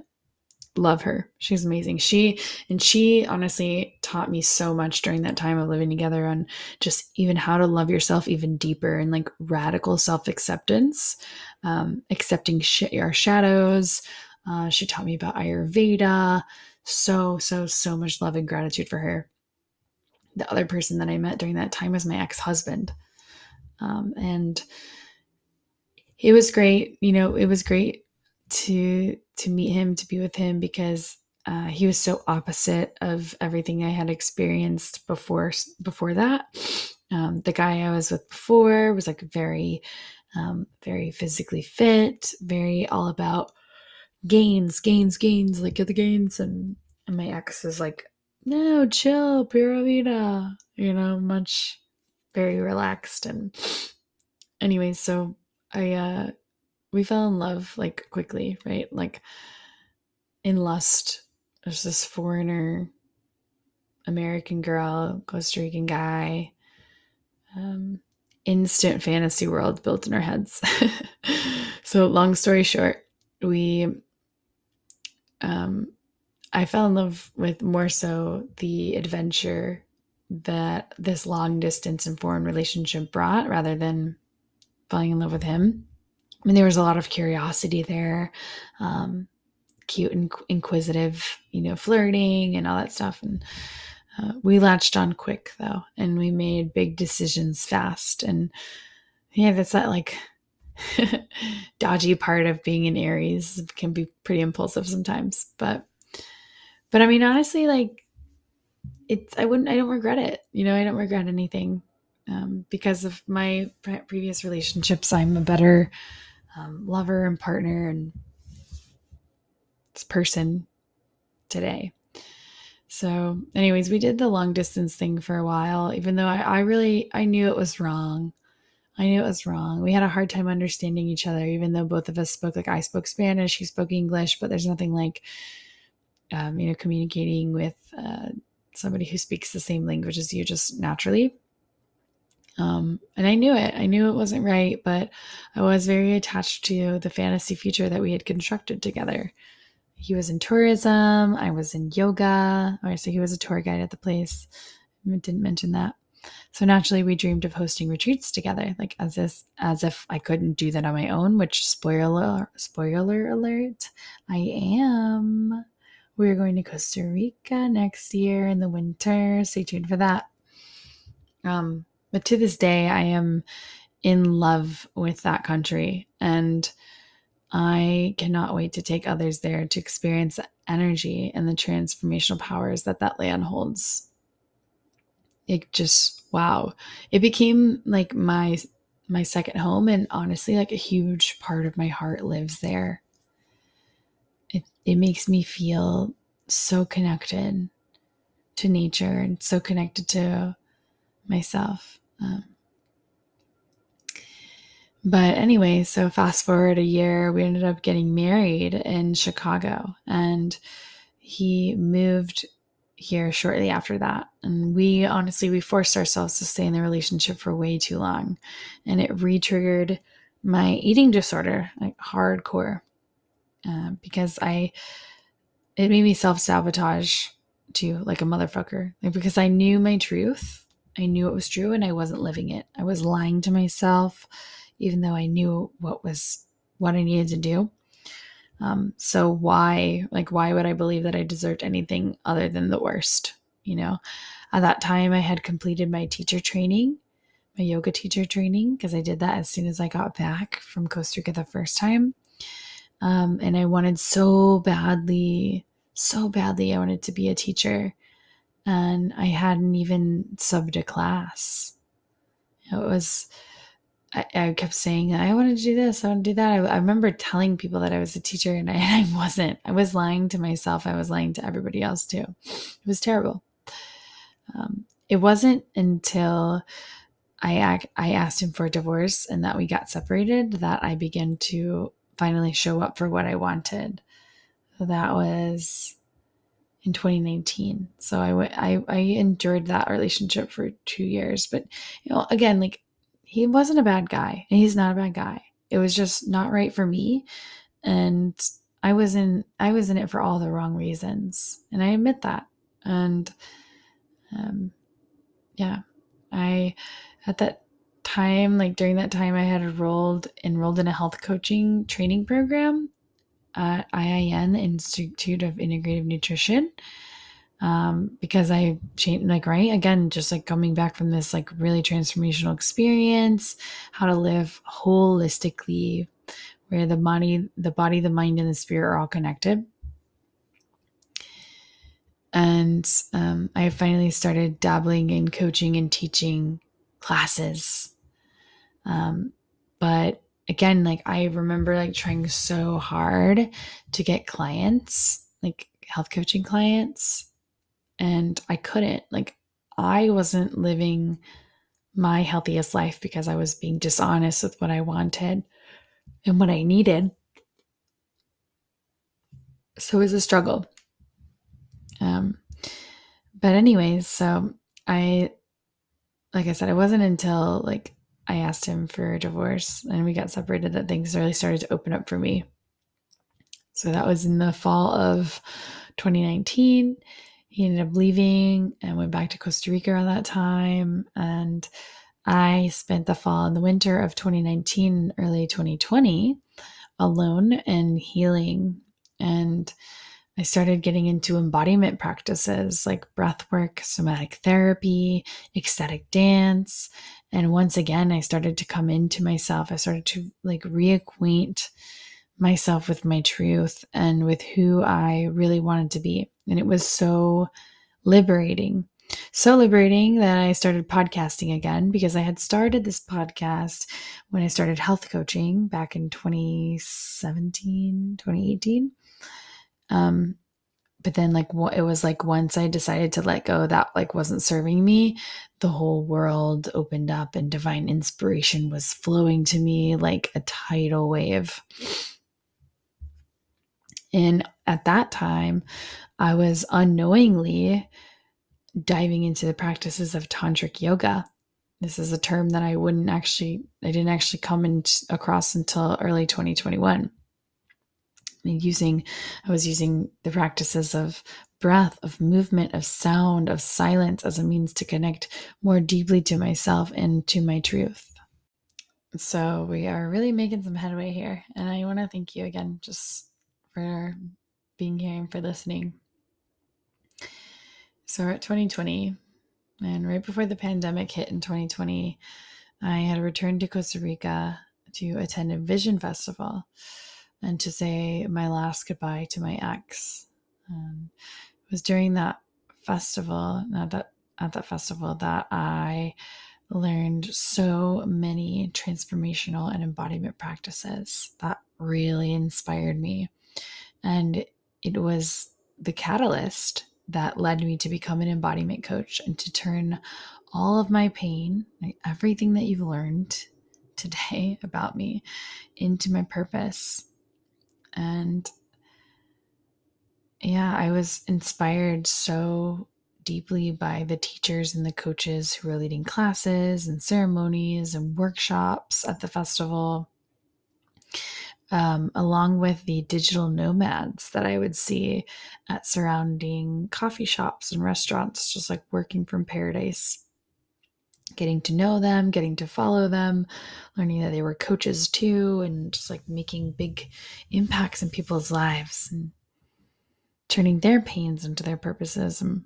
Love her. She's amazing. She and she honestly taught me so much during that time of living together on just even how to love yourself even deeper and like radical self acceptance, um, accepting sh- our shadows. Uh, she taught me about Ayurveda. So, so, so much love and gratitude for her. The other person that I met during that time was my ex husband. Um, and it was great. You know, it was great to to meet him, to be with him because uh, he was so opposite of everything I had experienced before before that. Um, the guy I was with before was like very, um, very physically fit, very all about gains, gains, gains, like get the gains. And, and my ex is like, no, chill, pura vida, you know, much very relaxed and anyway, so i uh we fell in love like quickly right like in lust there's this foreigner american girl costa rican guy um instant fantasy world built in our heads <laughs> so long story short we um i fell in love with more so the adventure that this long distance and foreign relationship brought rather than falling in love with him. Mean, there was a lot of curiosity there, um, cute and inquisitive, you know, flirting and all that stuff. And uh, we latched on quick though, and we made big decisions fast. And yeah, that's that like <laughs> dodgy part of being an Aries can be pretty impulsive sometimes. But, but I mean, honestly, like it's I wouldn't I don't regret it. You know, I don't regret anything um, because of my pre- previous relationships. I'm a better um, lover and partner and person today. So, anyways, we did the long distance thing for a while, even though I, I really I knew it was wrong. I knew it was wrong. We had a hard time understanding each other, even though both of us spoke like I spoke Spanish, he spoke English, but there's nothing like um, you know communicating with uh, somebody who speaks the same language as you just naturally. Um, and I knew it. I knew it wasn't right, but I was very attached to the fantasy future that we had constructed together. He was in tourism. I was in yoga. Or so he was a tour guide at the place. I didn't mention that. So naturally, we dreamed of hosting retreats together, like as if as if I couldn't do that on my own. Which spoiler spoiler alert, I am. We're going to Costa Rica next year in the winter. Stay tuned for that. Um, but to this day, I am in love with that country and I cannot wait to take others there to experience the energy and the transformational powers that that land holds. It just wow. It became like my my second home and honestly like a huge part of my heart lives there it, it makes me feel so connected to nature and so connected to myself. Um, but anyway, so fast forward a year, we ended up getting married in Chicago and he moved here shortly after that. And we honestly, we forced ourselves to stay in the relationship for way too long. And it re triggered my eating disorder, like hardcore uh, because I it made me self sabotage too, like a motherfucker, like, because I knew my truth. I knew it was true and I wasn't living it. I was lying to myself, even though I knew what was what I needed to do. Um, so why, like, why would I believe that I deserved anything other than the worst? You know, at that time, I had completed my teacher training, my yoga teacher training, because I did that as soon as I got back from Costa Rica the first time. Um, and I wanted so badly, so badly, I wanted to be a teacher. And I hadn't even subbed a class. It was, I, I kept saying, I want to do this, I want to do that. I, I remember telling people that I was a teacher and I, <laughs> I, wasn't. I was lying to myself. I was lying to everybody else too. It was terrible. Um, it wasn't until I, I asked him for a divorce and that we got separated that I began to finally show up for what I wanted. That was in 2019. So I, I, I endured that relationship for two years. But, you know, again, like he wasn't a bad guy and he's not a bad guy. It was just not right for me. And I was in I was in it for all the wrong reasons. And I admit that. And um yeah, I at that time, like during that time I had enrolled enrolled in a health coaching training program at IIN Institute of Integrative Nutrition um, because I changed, like, right again, just like coming back from this like really transformational experience, how to live holistically, where the body, the body, the mind, and the spirit are all connected. And um, I finally started dabbling in coaching and teaching classes. Um, but again, like I remember like trying so hard to get clients, like health coaching clients and I couldn't. Like, I wasn't living my healthiest life because I was being dishonest with what I wanted and what I needed. So it was a struggle. Um, but anyways, so I, like I said, it wasn't until like I asked him for a divorce and we got separated that things really started to open up for me. So that was in the fall of 2019 he ended up leaving and went back to Costa Rica at that time. And I spent the fall and the winter of 2019, early 2020 alone and healing. And I started getting into embodiment practices like breath work, somatic therapy, ecstatic dance. And once again, I started to come into myself. I started to like reacquaint myself with my truth and with who I really wanted to be. And it was so liberating. So liberating that I started podcasting again because I had started this podcast when I started health coaching back in 2017, 2018. Um, but then like what it was like once I decided to let go, that like wasn't serving me. The whole world opened up and divine inspiration was flowing to me like a tidal wave. And at that time, I was unknowingly diving into the practices of tantric yoga. This is a term that I wouldn't actually, I didn't actually come in, across until early 2021. Using, I was using the practices of breath, of movement, of sound, of silence as a means to connect more deeply to myself and to my truth. So we are really making some headway here. And I want to thank you again just for being here and for listening. So we're at 2020, and right before the pandemic hit in 2020, I had returned to Costa Rica to attend a vision festival and to say my last goodbye to my ex. Um, it was during that festival, not that at that festival, that I learned so many transformational and embodiment practices that really inspired me. And it was the catalyst that led me to become an embodiment coach and to turn all of my pain, everything that you've learned today <laughs> about me, into my purpose. And yeah, I was inspired so deeply by the teachers and the coaches who were leading classes and ceremonies and workshops at the festival um, along with the digital nomads that I would see at surrounding coffee shops and restaurants, just like working from paradise. Getting to know them, getting to follow them, learning that they were coaches too, and just like making big impacts in people's lives and turning their pains into their purposes. And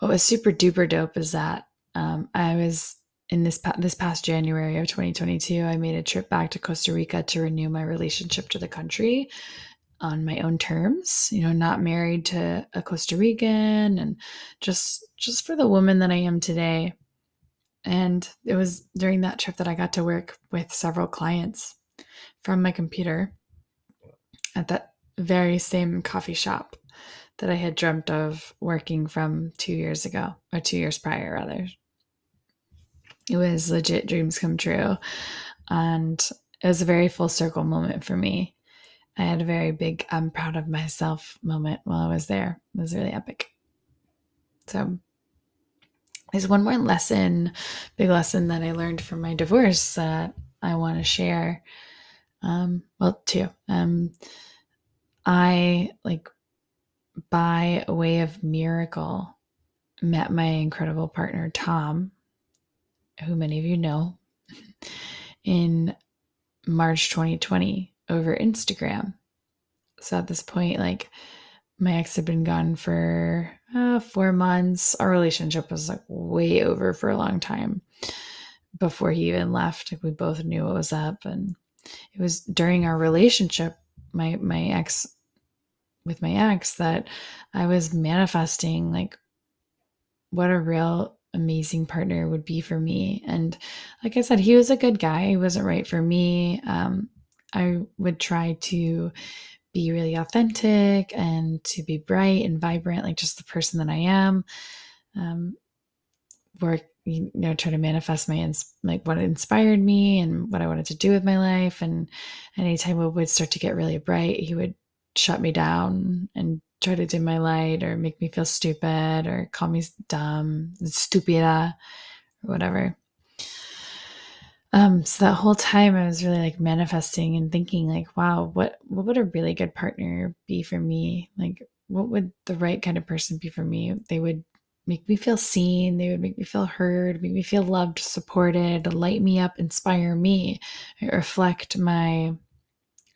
what was super duper dope is that um, I was in this pa- this past January of 2022, I made a trip back to Costa Rica to renew my relationship to the country on my own terms, you know, not married to a Costa Rican and just just for the woman that I am today. And it was during that trip that I got to work with several clients from my computer at that very same coffee shop that I had dreamt of working from 2 years ago or 2 years prior rather. It was legit dreams come true and it was a very full circle moment for me I had a very big I'm proud of myself moment while I was there. It was really epic. So there's one more lesson, big lesson that I learned from my divorce that I want to share. Um, well, two. Um, I like by way of miracle met my incredible partner Tom, who many of you know, <laughs> in March 2020 over Instagram. So at this point, like my ex had been gone for uh, four months. Our relationship was like way over for a long time before he even left. Like we both knew what was up, and it was during our relationship, my my ex with my ex, that I was manifesting like what a real amazing partner would be for me. And like I said, he was a good guy. He wasn't right for me. Um, I would try to be really authentic and to be bright and vibrant, like just the person that I am. Um, work, you know, try to manifest my ins- like what inspired me and what I wanted to do with my life. And anytime it would start to get really bright, he would shut me down and try to dim my light or make me feel stupid or call me dumb, stupida, or whatever um so that whole time i was really like manifesting and thinking like wow what what would a really good partner be for me? Like what would the right kind of person be for me? They would make me feel seen. They would make me feel heard make me feel loved supported light me up inspire me reflect my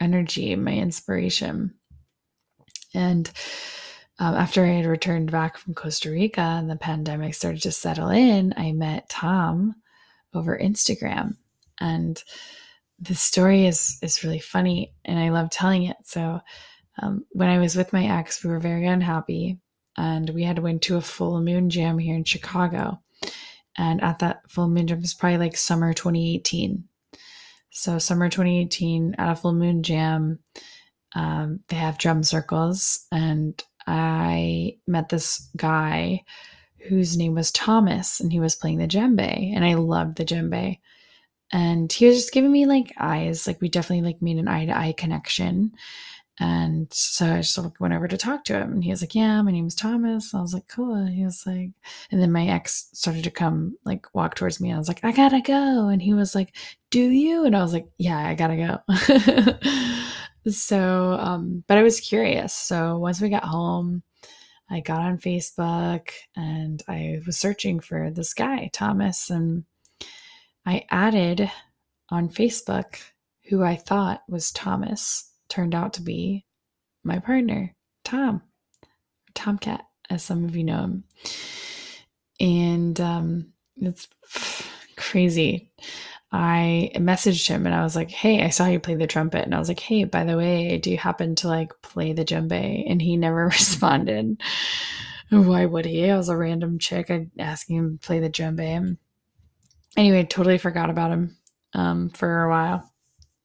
energy my inspiration. And um, after i had returned back from costa rica and the pandemic started to settle in i met tom over instagram and the story is is really funny and i love telling it. So um, when i was with my ex we were very unhappy and we had went to a full moon jam here in chicago. And at that full moon jam was probably like summer 2018 so summer 2018 at a full moon jam um, they have drum circles and i met this guy whose name was thomas and he was playing the djembe and i loved the djembe and he was just giving me like eyes like we definitely like made an eye to eye connection and so I just like went over to talk to him, and he was like, "Yeah, my name is Thomas." I was like, "Cool." He was like, and then my ex started to come, like, walk towards me. I was like, "I gotta go," and he was like, "Do you?" And I was like, "Yeah, I gotta go." <laughs> so, um, but I was curious. So once we got home, I got on Facebook and I was searching for this guy, Thomas, and I added on Facebook who I thought was Thomas, turned out to be my partner, Tom, Tomcat, as some of you know him. And um, it's <sighs> crazy. I messaged him and I was like, Hey, I saw you play the trumpet. And I was like, Hey, by the way, do you happen to like play the djembe? And he never <laughs> responded. Why would he? I was a random chick. I'd asking him to play the djembe anyway, totally forgot about him um, for a while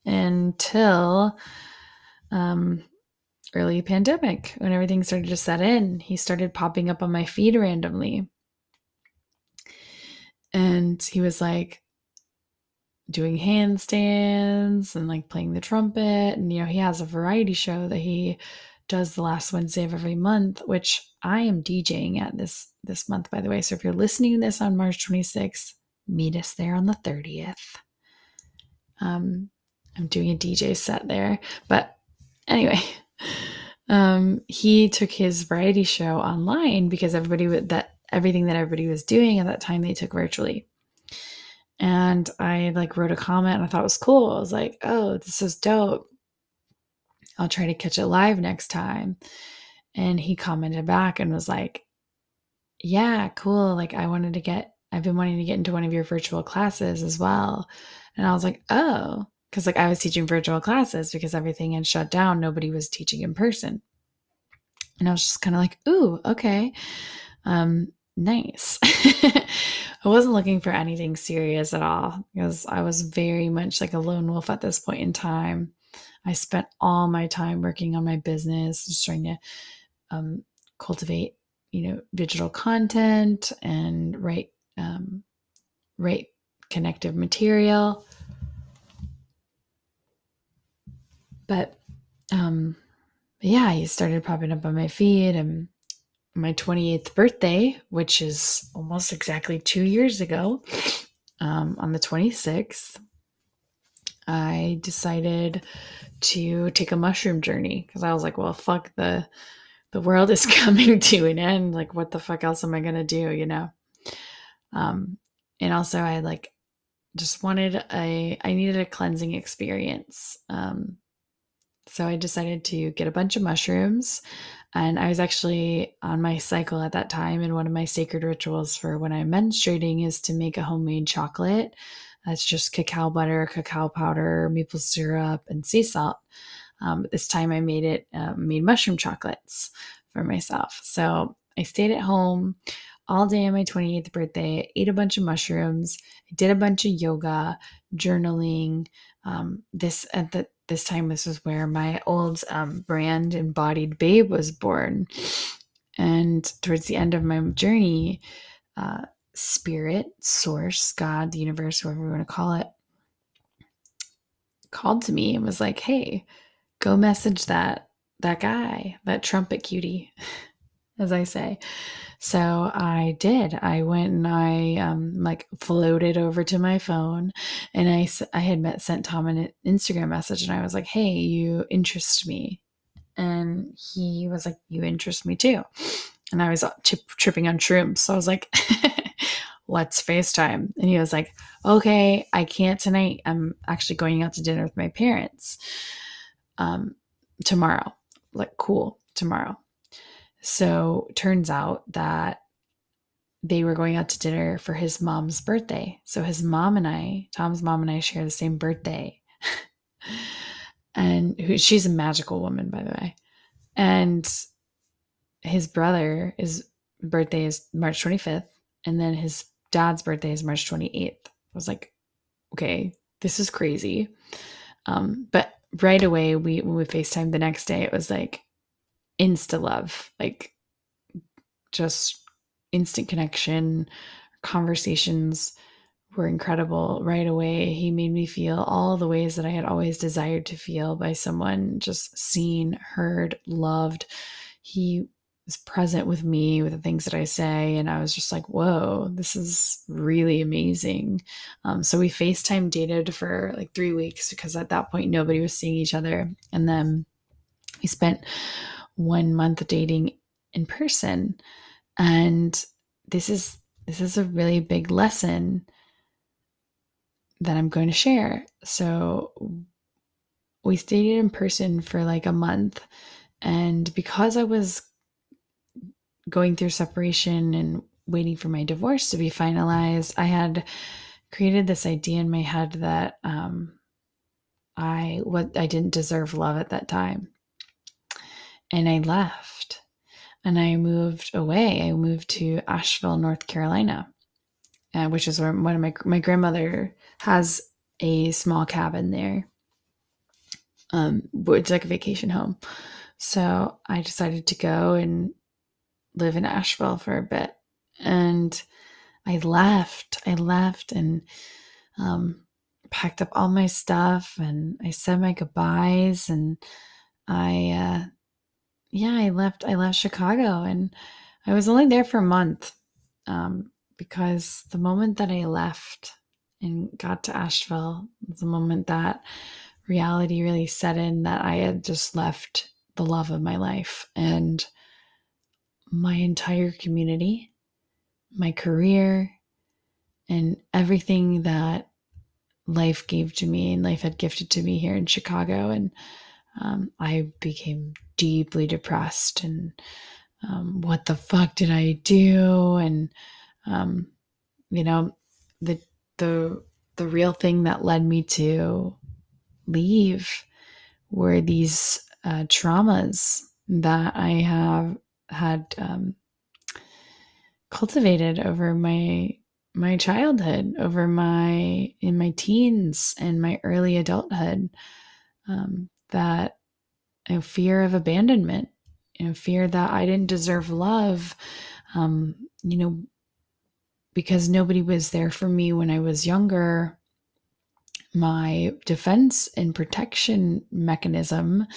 until um, early pandemic when everything started to set in. He started popping up on my feed randomly. And he was like doing handstands and like playing the trumpet. And, you know, he has a variety show that he does the last Wednesday of every month, which I am DJing at this this month, by the way. So if you're listening to this on March 26th, meet us there on the 30th. Um, I'm doing a DJ set there. But anyway, <laughs> um, he took his variety show online because everybody would, that everything that everybody was doing at that time they took virtually. And I like wrote a comment and I thought it was cool. I was like, oh, this is dope. I'll try to catch it live next time. And he commented back and was like, yeah, cool. Like I wanted to get, I've been wanting to get into one of your virtual classes as well. And I was like, oh, because like I was teaching virtual classes because everything had shut down. Nobody was teaching in person. And I was just kind of like, ooh, okay. Um, nice. <laughs> I wasn't looking for anything serious at all because I was very much like a lone wolf at this point in time. I spent all my time working on my business, just trying to um, cultivate, you know, digital content and write, um, write connective material. But um, yeah, he started popping up on my feed and my 28th birthday, which is almost exactly two years ago, um, on the 26th, I decided to take a mushroom journey because I was like, well, fuck the the world is <laughs> coming to an end. Like, what the fuck else am I gonna do? You know. Um, and also, I like just wanted a I needed a cleansing experience. Um, so I decided to get a bunch of mushrooms. And I was actually on my cycle at that time. And one of my sacred rituals for when I'm menstruating is to make a homemade chocolate. That's just cacao butter, cacao powder, maple syrup, and sea salt. Um, this time I made it, uh, made mushroom chocolates for myself. So I stayed at home all day on my 28th birthday, ate a bunch of mushrooms, did a bunch of yoga, journaling. Um, this at the this time this was where my old um, brand embodied babe was born and towards the end of my journey uh, spirit source god the universe whatever you want to call it called to me and was like hey go message that that guy that trumpet cutie <laughs> as i say so I did. I went and I um, like floated over to my phone, and I I had met sent Tom an Instagram message, and I was like, "Hey, you interest me," and he was like, "You interest me too," and I was uh, t- tripping on shrooms, so I was like. <laughs> let's FaceTime. And he was like, okay, I can't tonight. I'm actually going out to dinner with my parents um, tomorrow. Like, cool, tomorrow. So turns out that they were going out to dinner for his mom's birthday. So his mom and I, Tom's mom and I share the same birthday. <laughs> and who, she's a magical woman, by the way. And his brother, his birthday is March 25th. And then his dad's birthday is March 28th. I was like, okay, this is crazy. Um, but right away, we when we FaceTime the next day, it was like, insta love, like just instant connection. Conversations were incredible right away. He made me feel all the ways that I had always desired to feel by someone just seen, heard, loved. He was present with me with the things that I say. And I was just like, whoa, this is really amazing. Um, so we FaceTime dated for like three weeks because at that point nobody was seeing each other. And then we spent one month dating in person. And this is this is a really big lesson that I'm going to share. So we stayed in person for like a month. And because I was going through separation and waiting for my divorce to be finalized, I had created this idea in my head that um, I what I didn't deserve love at that time and I left and I moved away. I moved to Asheville, North Carolina, uh, which is where one of my my grandmother has a small cabin there. Um, it's like a vacation home. So I decided to go and live in Asheville for a bit, and I left. I left and um, packed up all my stuff, and I said my goodbyes, and I uh, yeah, I left. I left Chicago, and I was only there for a month um, because the moment that I left and got to Asheville was the moment that reality really set in that I had just left the love of my life and my entire community my career, and everything that life gave to me and life had gifted to me here in Chicago. And um, I became deeply depressed and um, what the fuck did I do? And um, you know, the the the real thing that led me to leave were these uh, traumas that I have had um, cultivated over my my childhood, over my in my teens and my early adulthood. Um, that fear of abandonment, know, fear that I didn't deserve love, um, you know, because nobody was there for me when I was younger. My defense and protection mechanism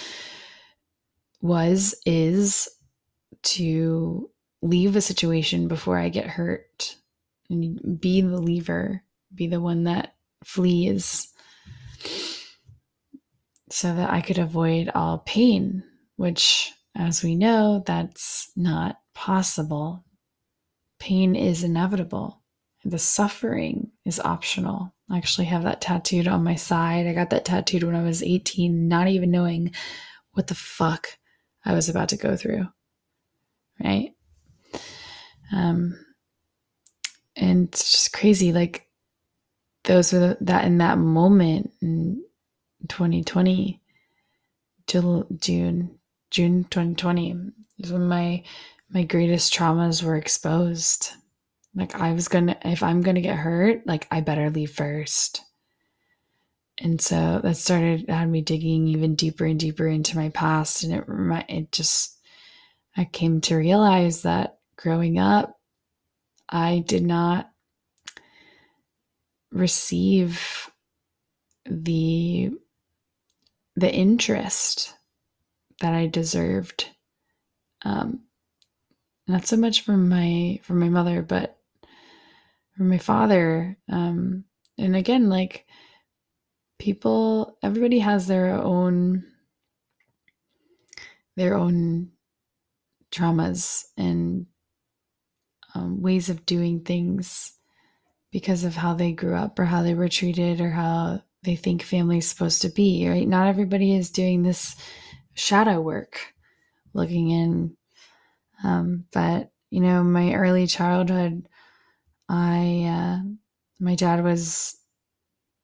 was, is to leave a situation before I get hurt and be the lever, be the one that flees so that I could avoid all pain, which, as we know, that's not possible. Pain is inevitable. The suffering is optional. I actually have that tattooed on my side. I got that tattooed when I was 18, not even knowing what the fuck I was about to go through. Right? Um, and it's just crazy. Like, those were that in that moment in 2020, till June, June 2020 is when my my greatest traumas were exposed. Like I was gonna, if I'm gonna get hurt, like I better leave first. And so that started had me digging even deeper and deeper into my past, and it it just I came to realize that growing up, I did not receive the the interest that I deserved. Um, not so much from my from my mother, but from my father. Um, and again, like people, everybody has their own their own traumas and um, ways of doing things because of how they grew up or how they were treated or how they think family is supposed to be, right? Not everybody is doing this shadow work, looking in. Um, but, you know, my early childhood, I, uh, my dad was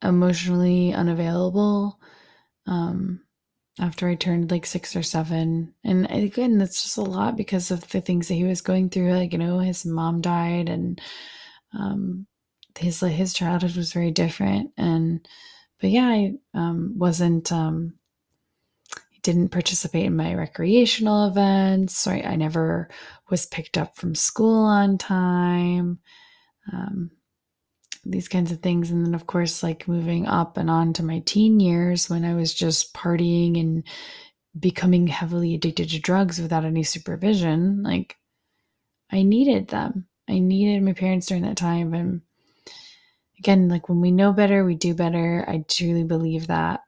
emotionally unavailable. Um, after I turned like six or seven. And again, that's just a lot because of the things that he was going through. Like, you know, his mom died and um his his childhood was very different. And but yeah, I um wasn't um didn't participate in my recreational events. I, I never was picked up from school on time. Um, these kinds of things. And then, of course, like moving up and on to my teen years when I was just partying and becoming heavily addicted to drugs without any supervision, like I needed them. I needed my parents during that time. And again, like when we know better, we do better. I truly believe that.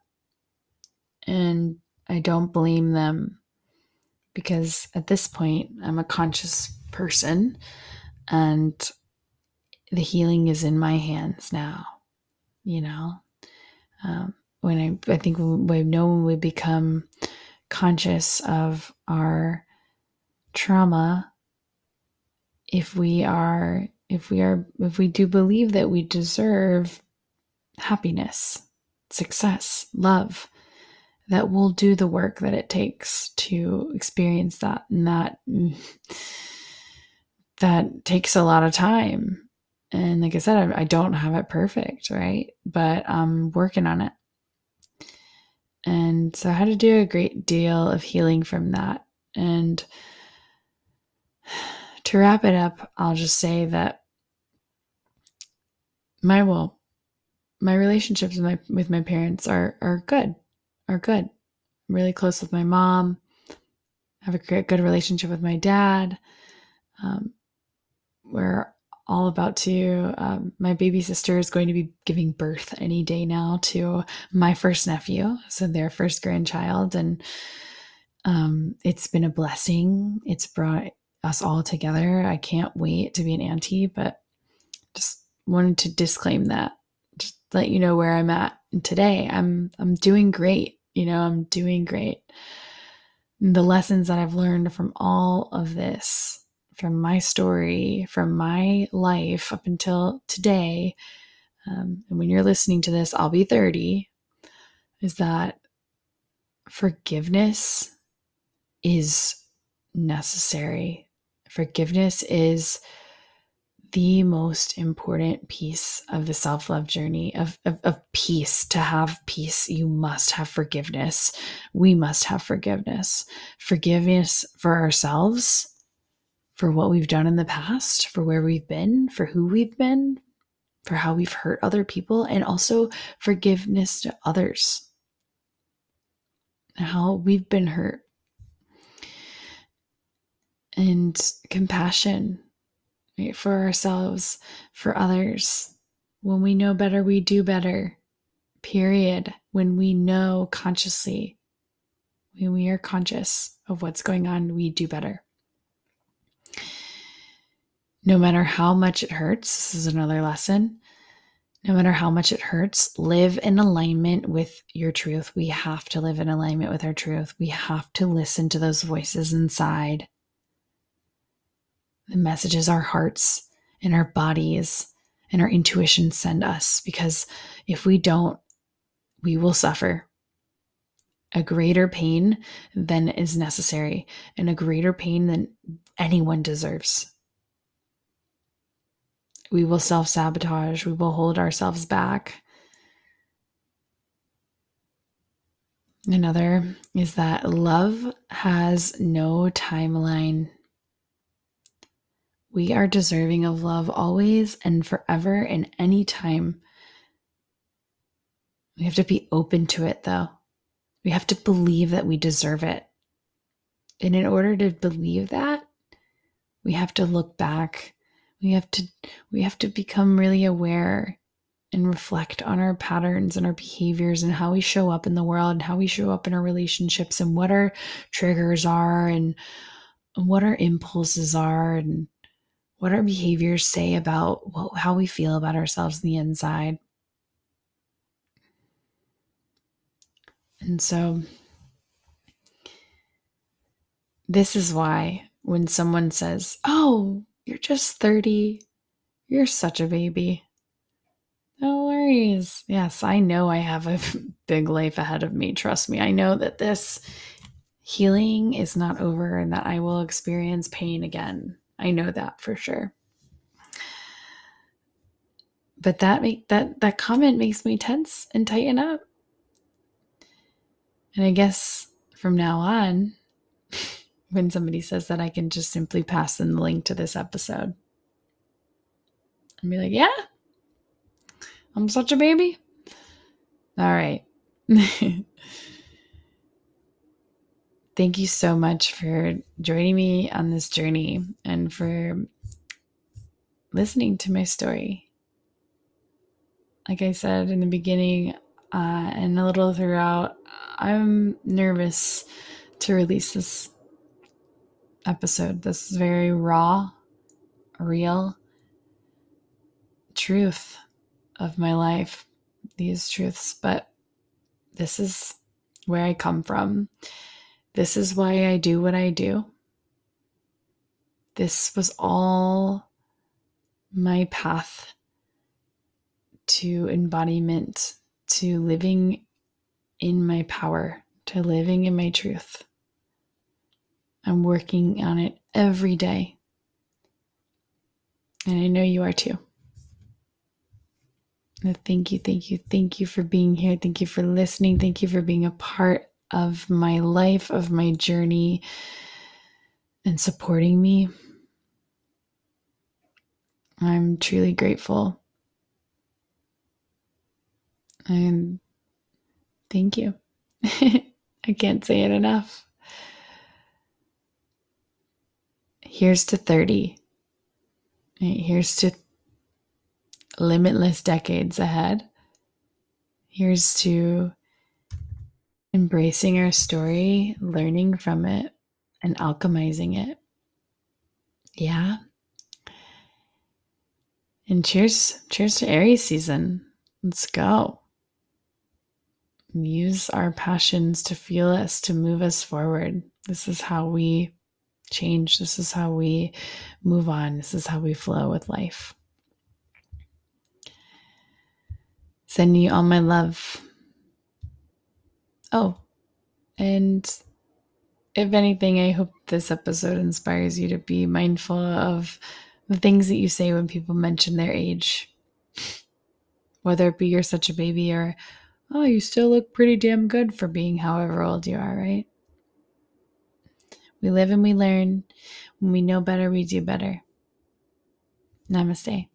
And I don't blame them because at this point, I'm a conscious person and the healing is in my hands now. You know, um, when I, I think we know when we become conscious of our trauma, if we are, if we are, if we do believe that we deserve happiness, success, love, that we'll do the work that it takes to experience that. And that, that takes a lot of time and like I said, I, I don't have it perfect, right? But I'm working on it. And so I had to do a great deal of healing from that. And <sighs> to wrap it up, I'll just say that my well, my relationships with my with my parents are are good, are good. I'm really close with my mom. I have a great good relationship with my dad. Um, we're all about to um, my baby sister is going to be giving birth any day now to my first nephew so their first grandchild and um, it's been a blessing it's brought us all together. I can't wait to be an auntie, but just wanted to disclaim that. Just let you know where I'm at. And today I'm I'm doing great. You know, I'm doing great. the lessons that I've learned from all of this, from my story, from my life up until today, um, and when you're listening to this, I'll be 30, is that forgiveness is necessary. Forgiveness is the most important piece of the self love journey of, of, of, peace. To have peace, you must have forgiveness. We must have forgiveness. Forgiveness for ourselves, for what we've done in the past, for where we've been, for who we've been, for how we've hurt other people, and also forgiveness to others, how we've been hurt. And compassion right, for ourselves, for others. When we know better, we do better. Period. When we know consciously, when we are conscious of what's going on, we do better. No matter how much it hurts, this is another lesson. No matter how much it hurts, live in alignment with your truth. We have to live in alignment with our truth. We have to listen to those voices inside the messages our hearts and our bodies and our intuition send us. Because if we don't, we will suffer a greater pain than is necessary and a greater pain than anyone deserves. We will self sabotage, we will hold ourselves back. Another is that love has no timeline we are deserving of love always and forever and any time. We have to be open to it, though. We have to believe that we deserve it. And in order to believe that, we have to look back. We have to we have to become really aware and reflect on our patterns and our behaviors and how we show up in the world and how we show up in our relationships and what our triggers are and what our impulses are and what our behaviors say about how we feel about ourselves in the inside. And so, this is why when someone says, Oh, you're just 30, you're such a baby. No worries. Yes, I know I have a <laughs> big life ahead of me. Trust me. I know that this healing is not over and that I will experience pain again. I know that for sure. But that make that that comment makes me tense and tighten up. And I guess from now on, <laughs> when somebody says that, I can just simply pass them the link to this episode and be like, yeah, I'm such a baby. All right. <laughs> thank you so much for joining me on this journey and for listening to my story. Like I said in the beginning uh, and a little throughout, I'm nervous to release this episode. This is very raw, real truth of my life, these truths, but this is where I come from. This is why I do what I do. This was all my path to embodiment, to living in my power, to living in my truth. I'm working on it every day. And I know you are too. Thank you, thank you, thank you for being here. Thank you for listening. Thank you for being a part of my life, of my journey, and supporting me. I'm truly grateful. And thank you. <laughs> I can't say it enough. Here's to 30. Here's to limitless decades ahead. Here's to embracing our story, learning from it, and alchemizing it. Yeah. And cheers, cheers to Aries season. Let's go. Use our passions to fuel us, to move us forward. This is how we change. This is how we move on. This is how we flow with life. Sending you all my love. Oh, and if anything, I hope this episode inspires you to be mindful of the things that you say when people mention their age. Whether it be you're such a baby or, oh, you still look pretty damn good for being however old you are, right? We live and we learn. When we know better, we do better. Namaste.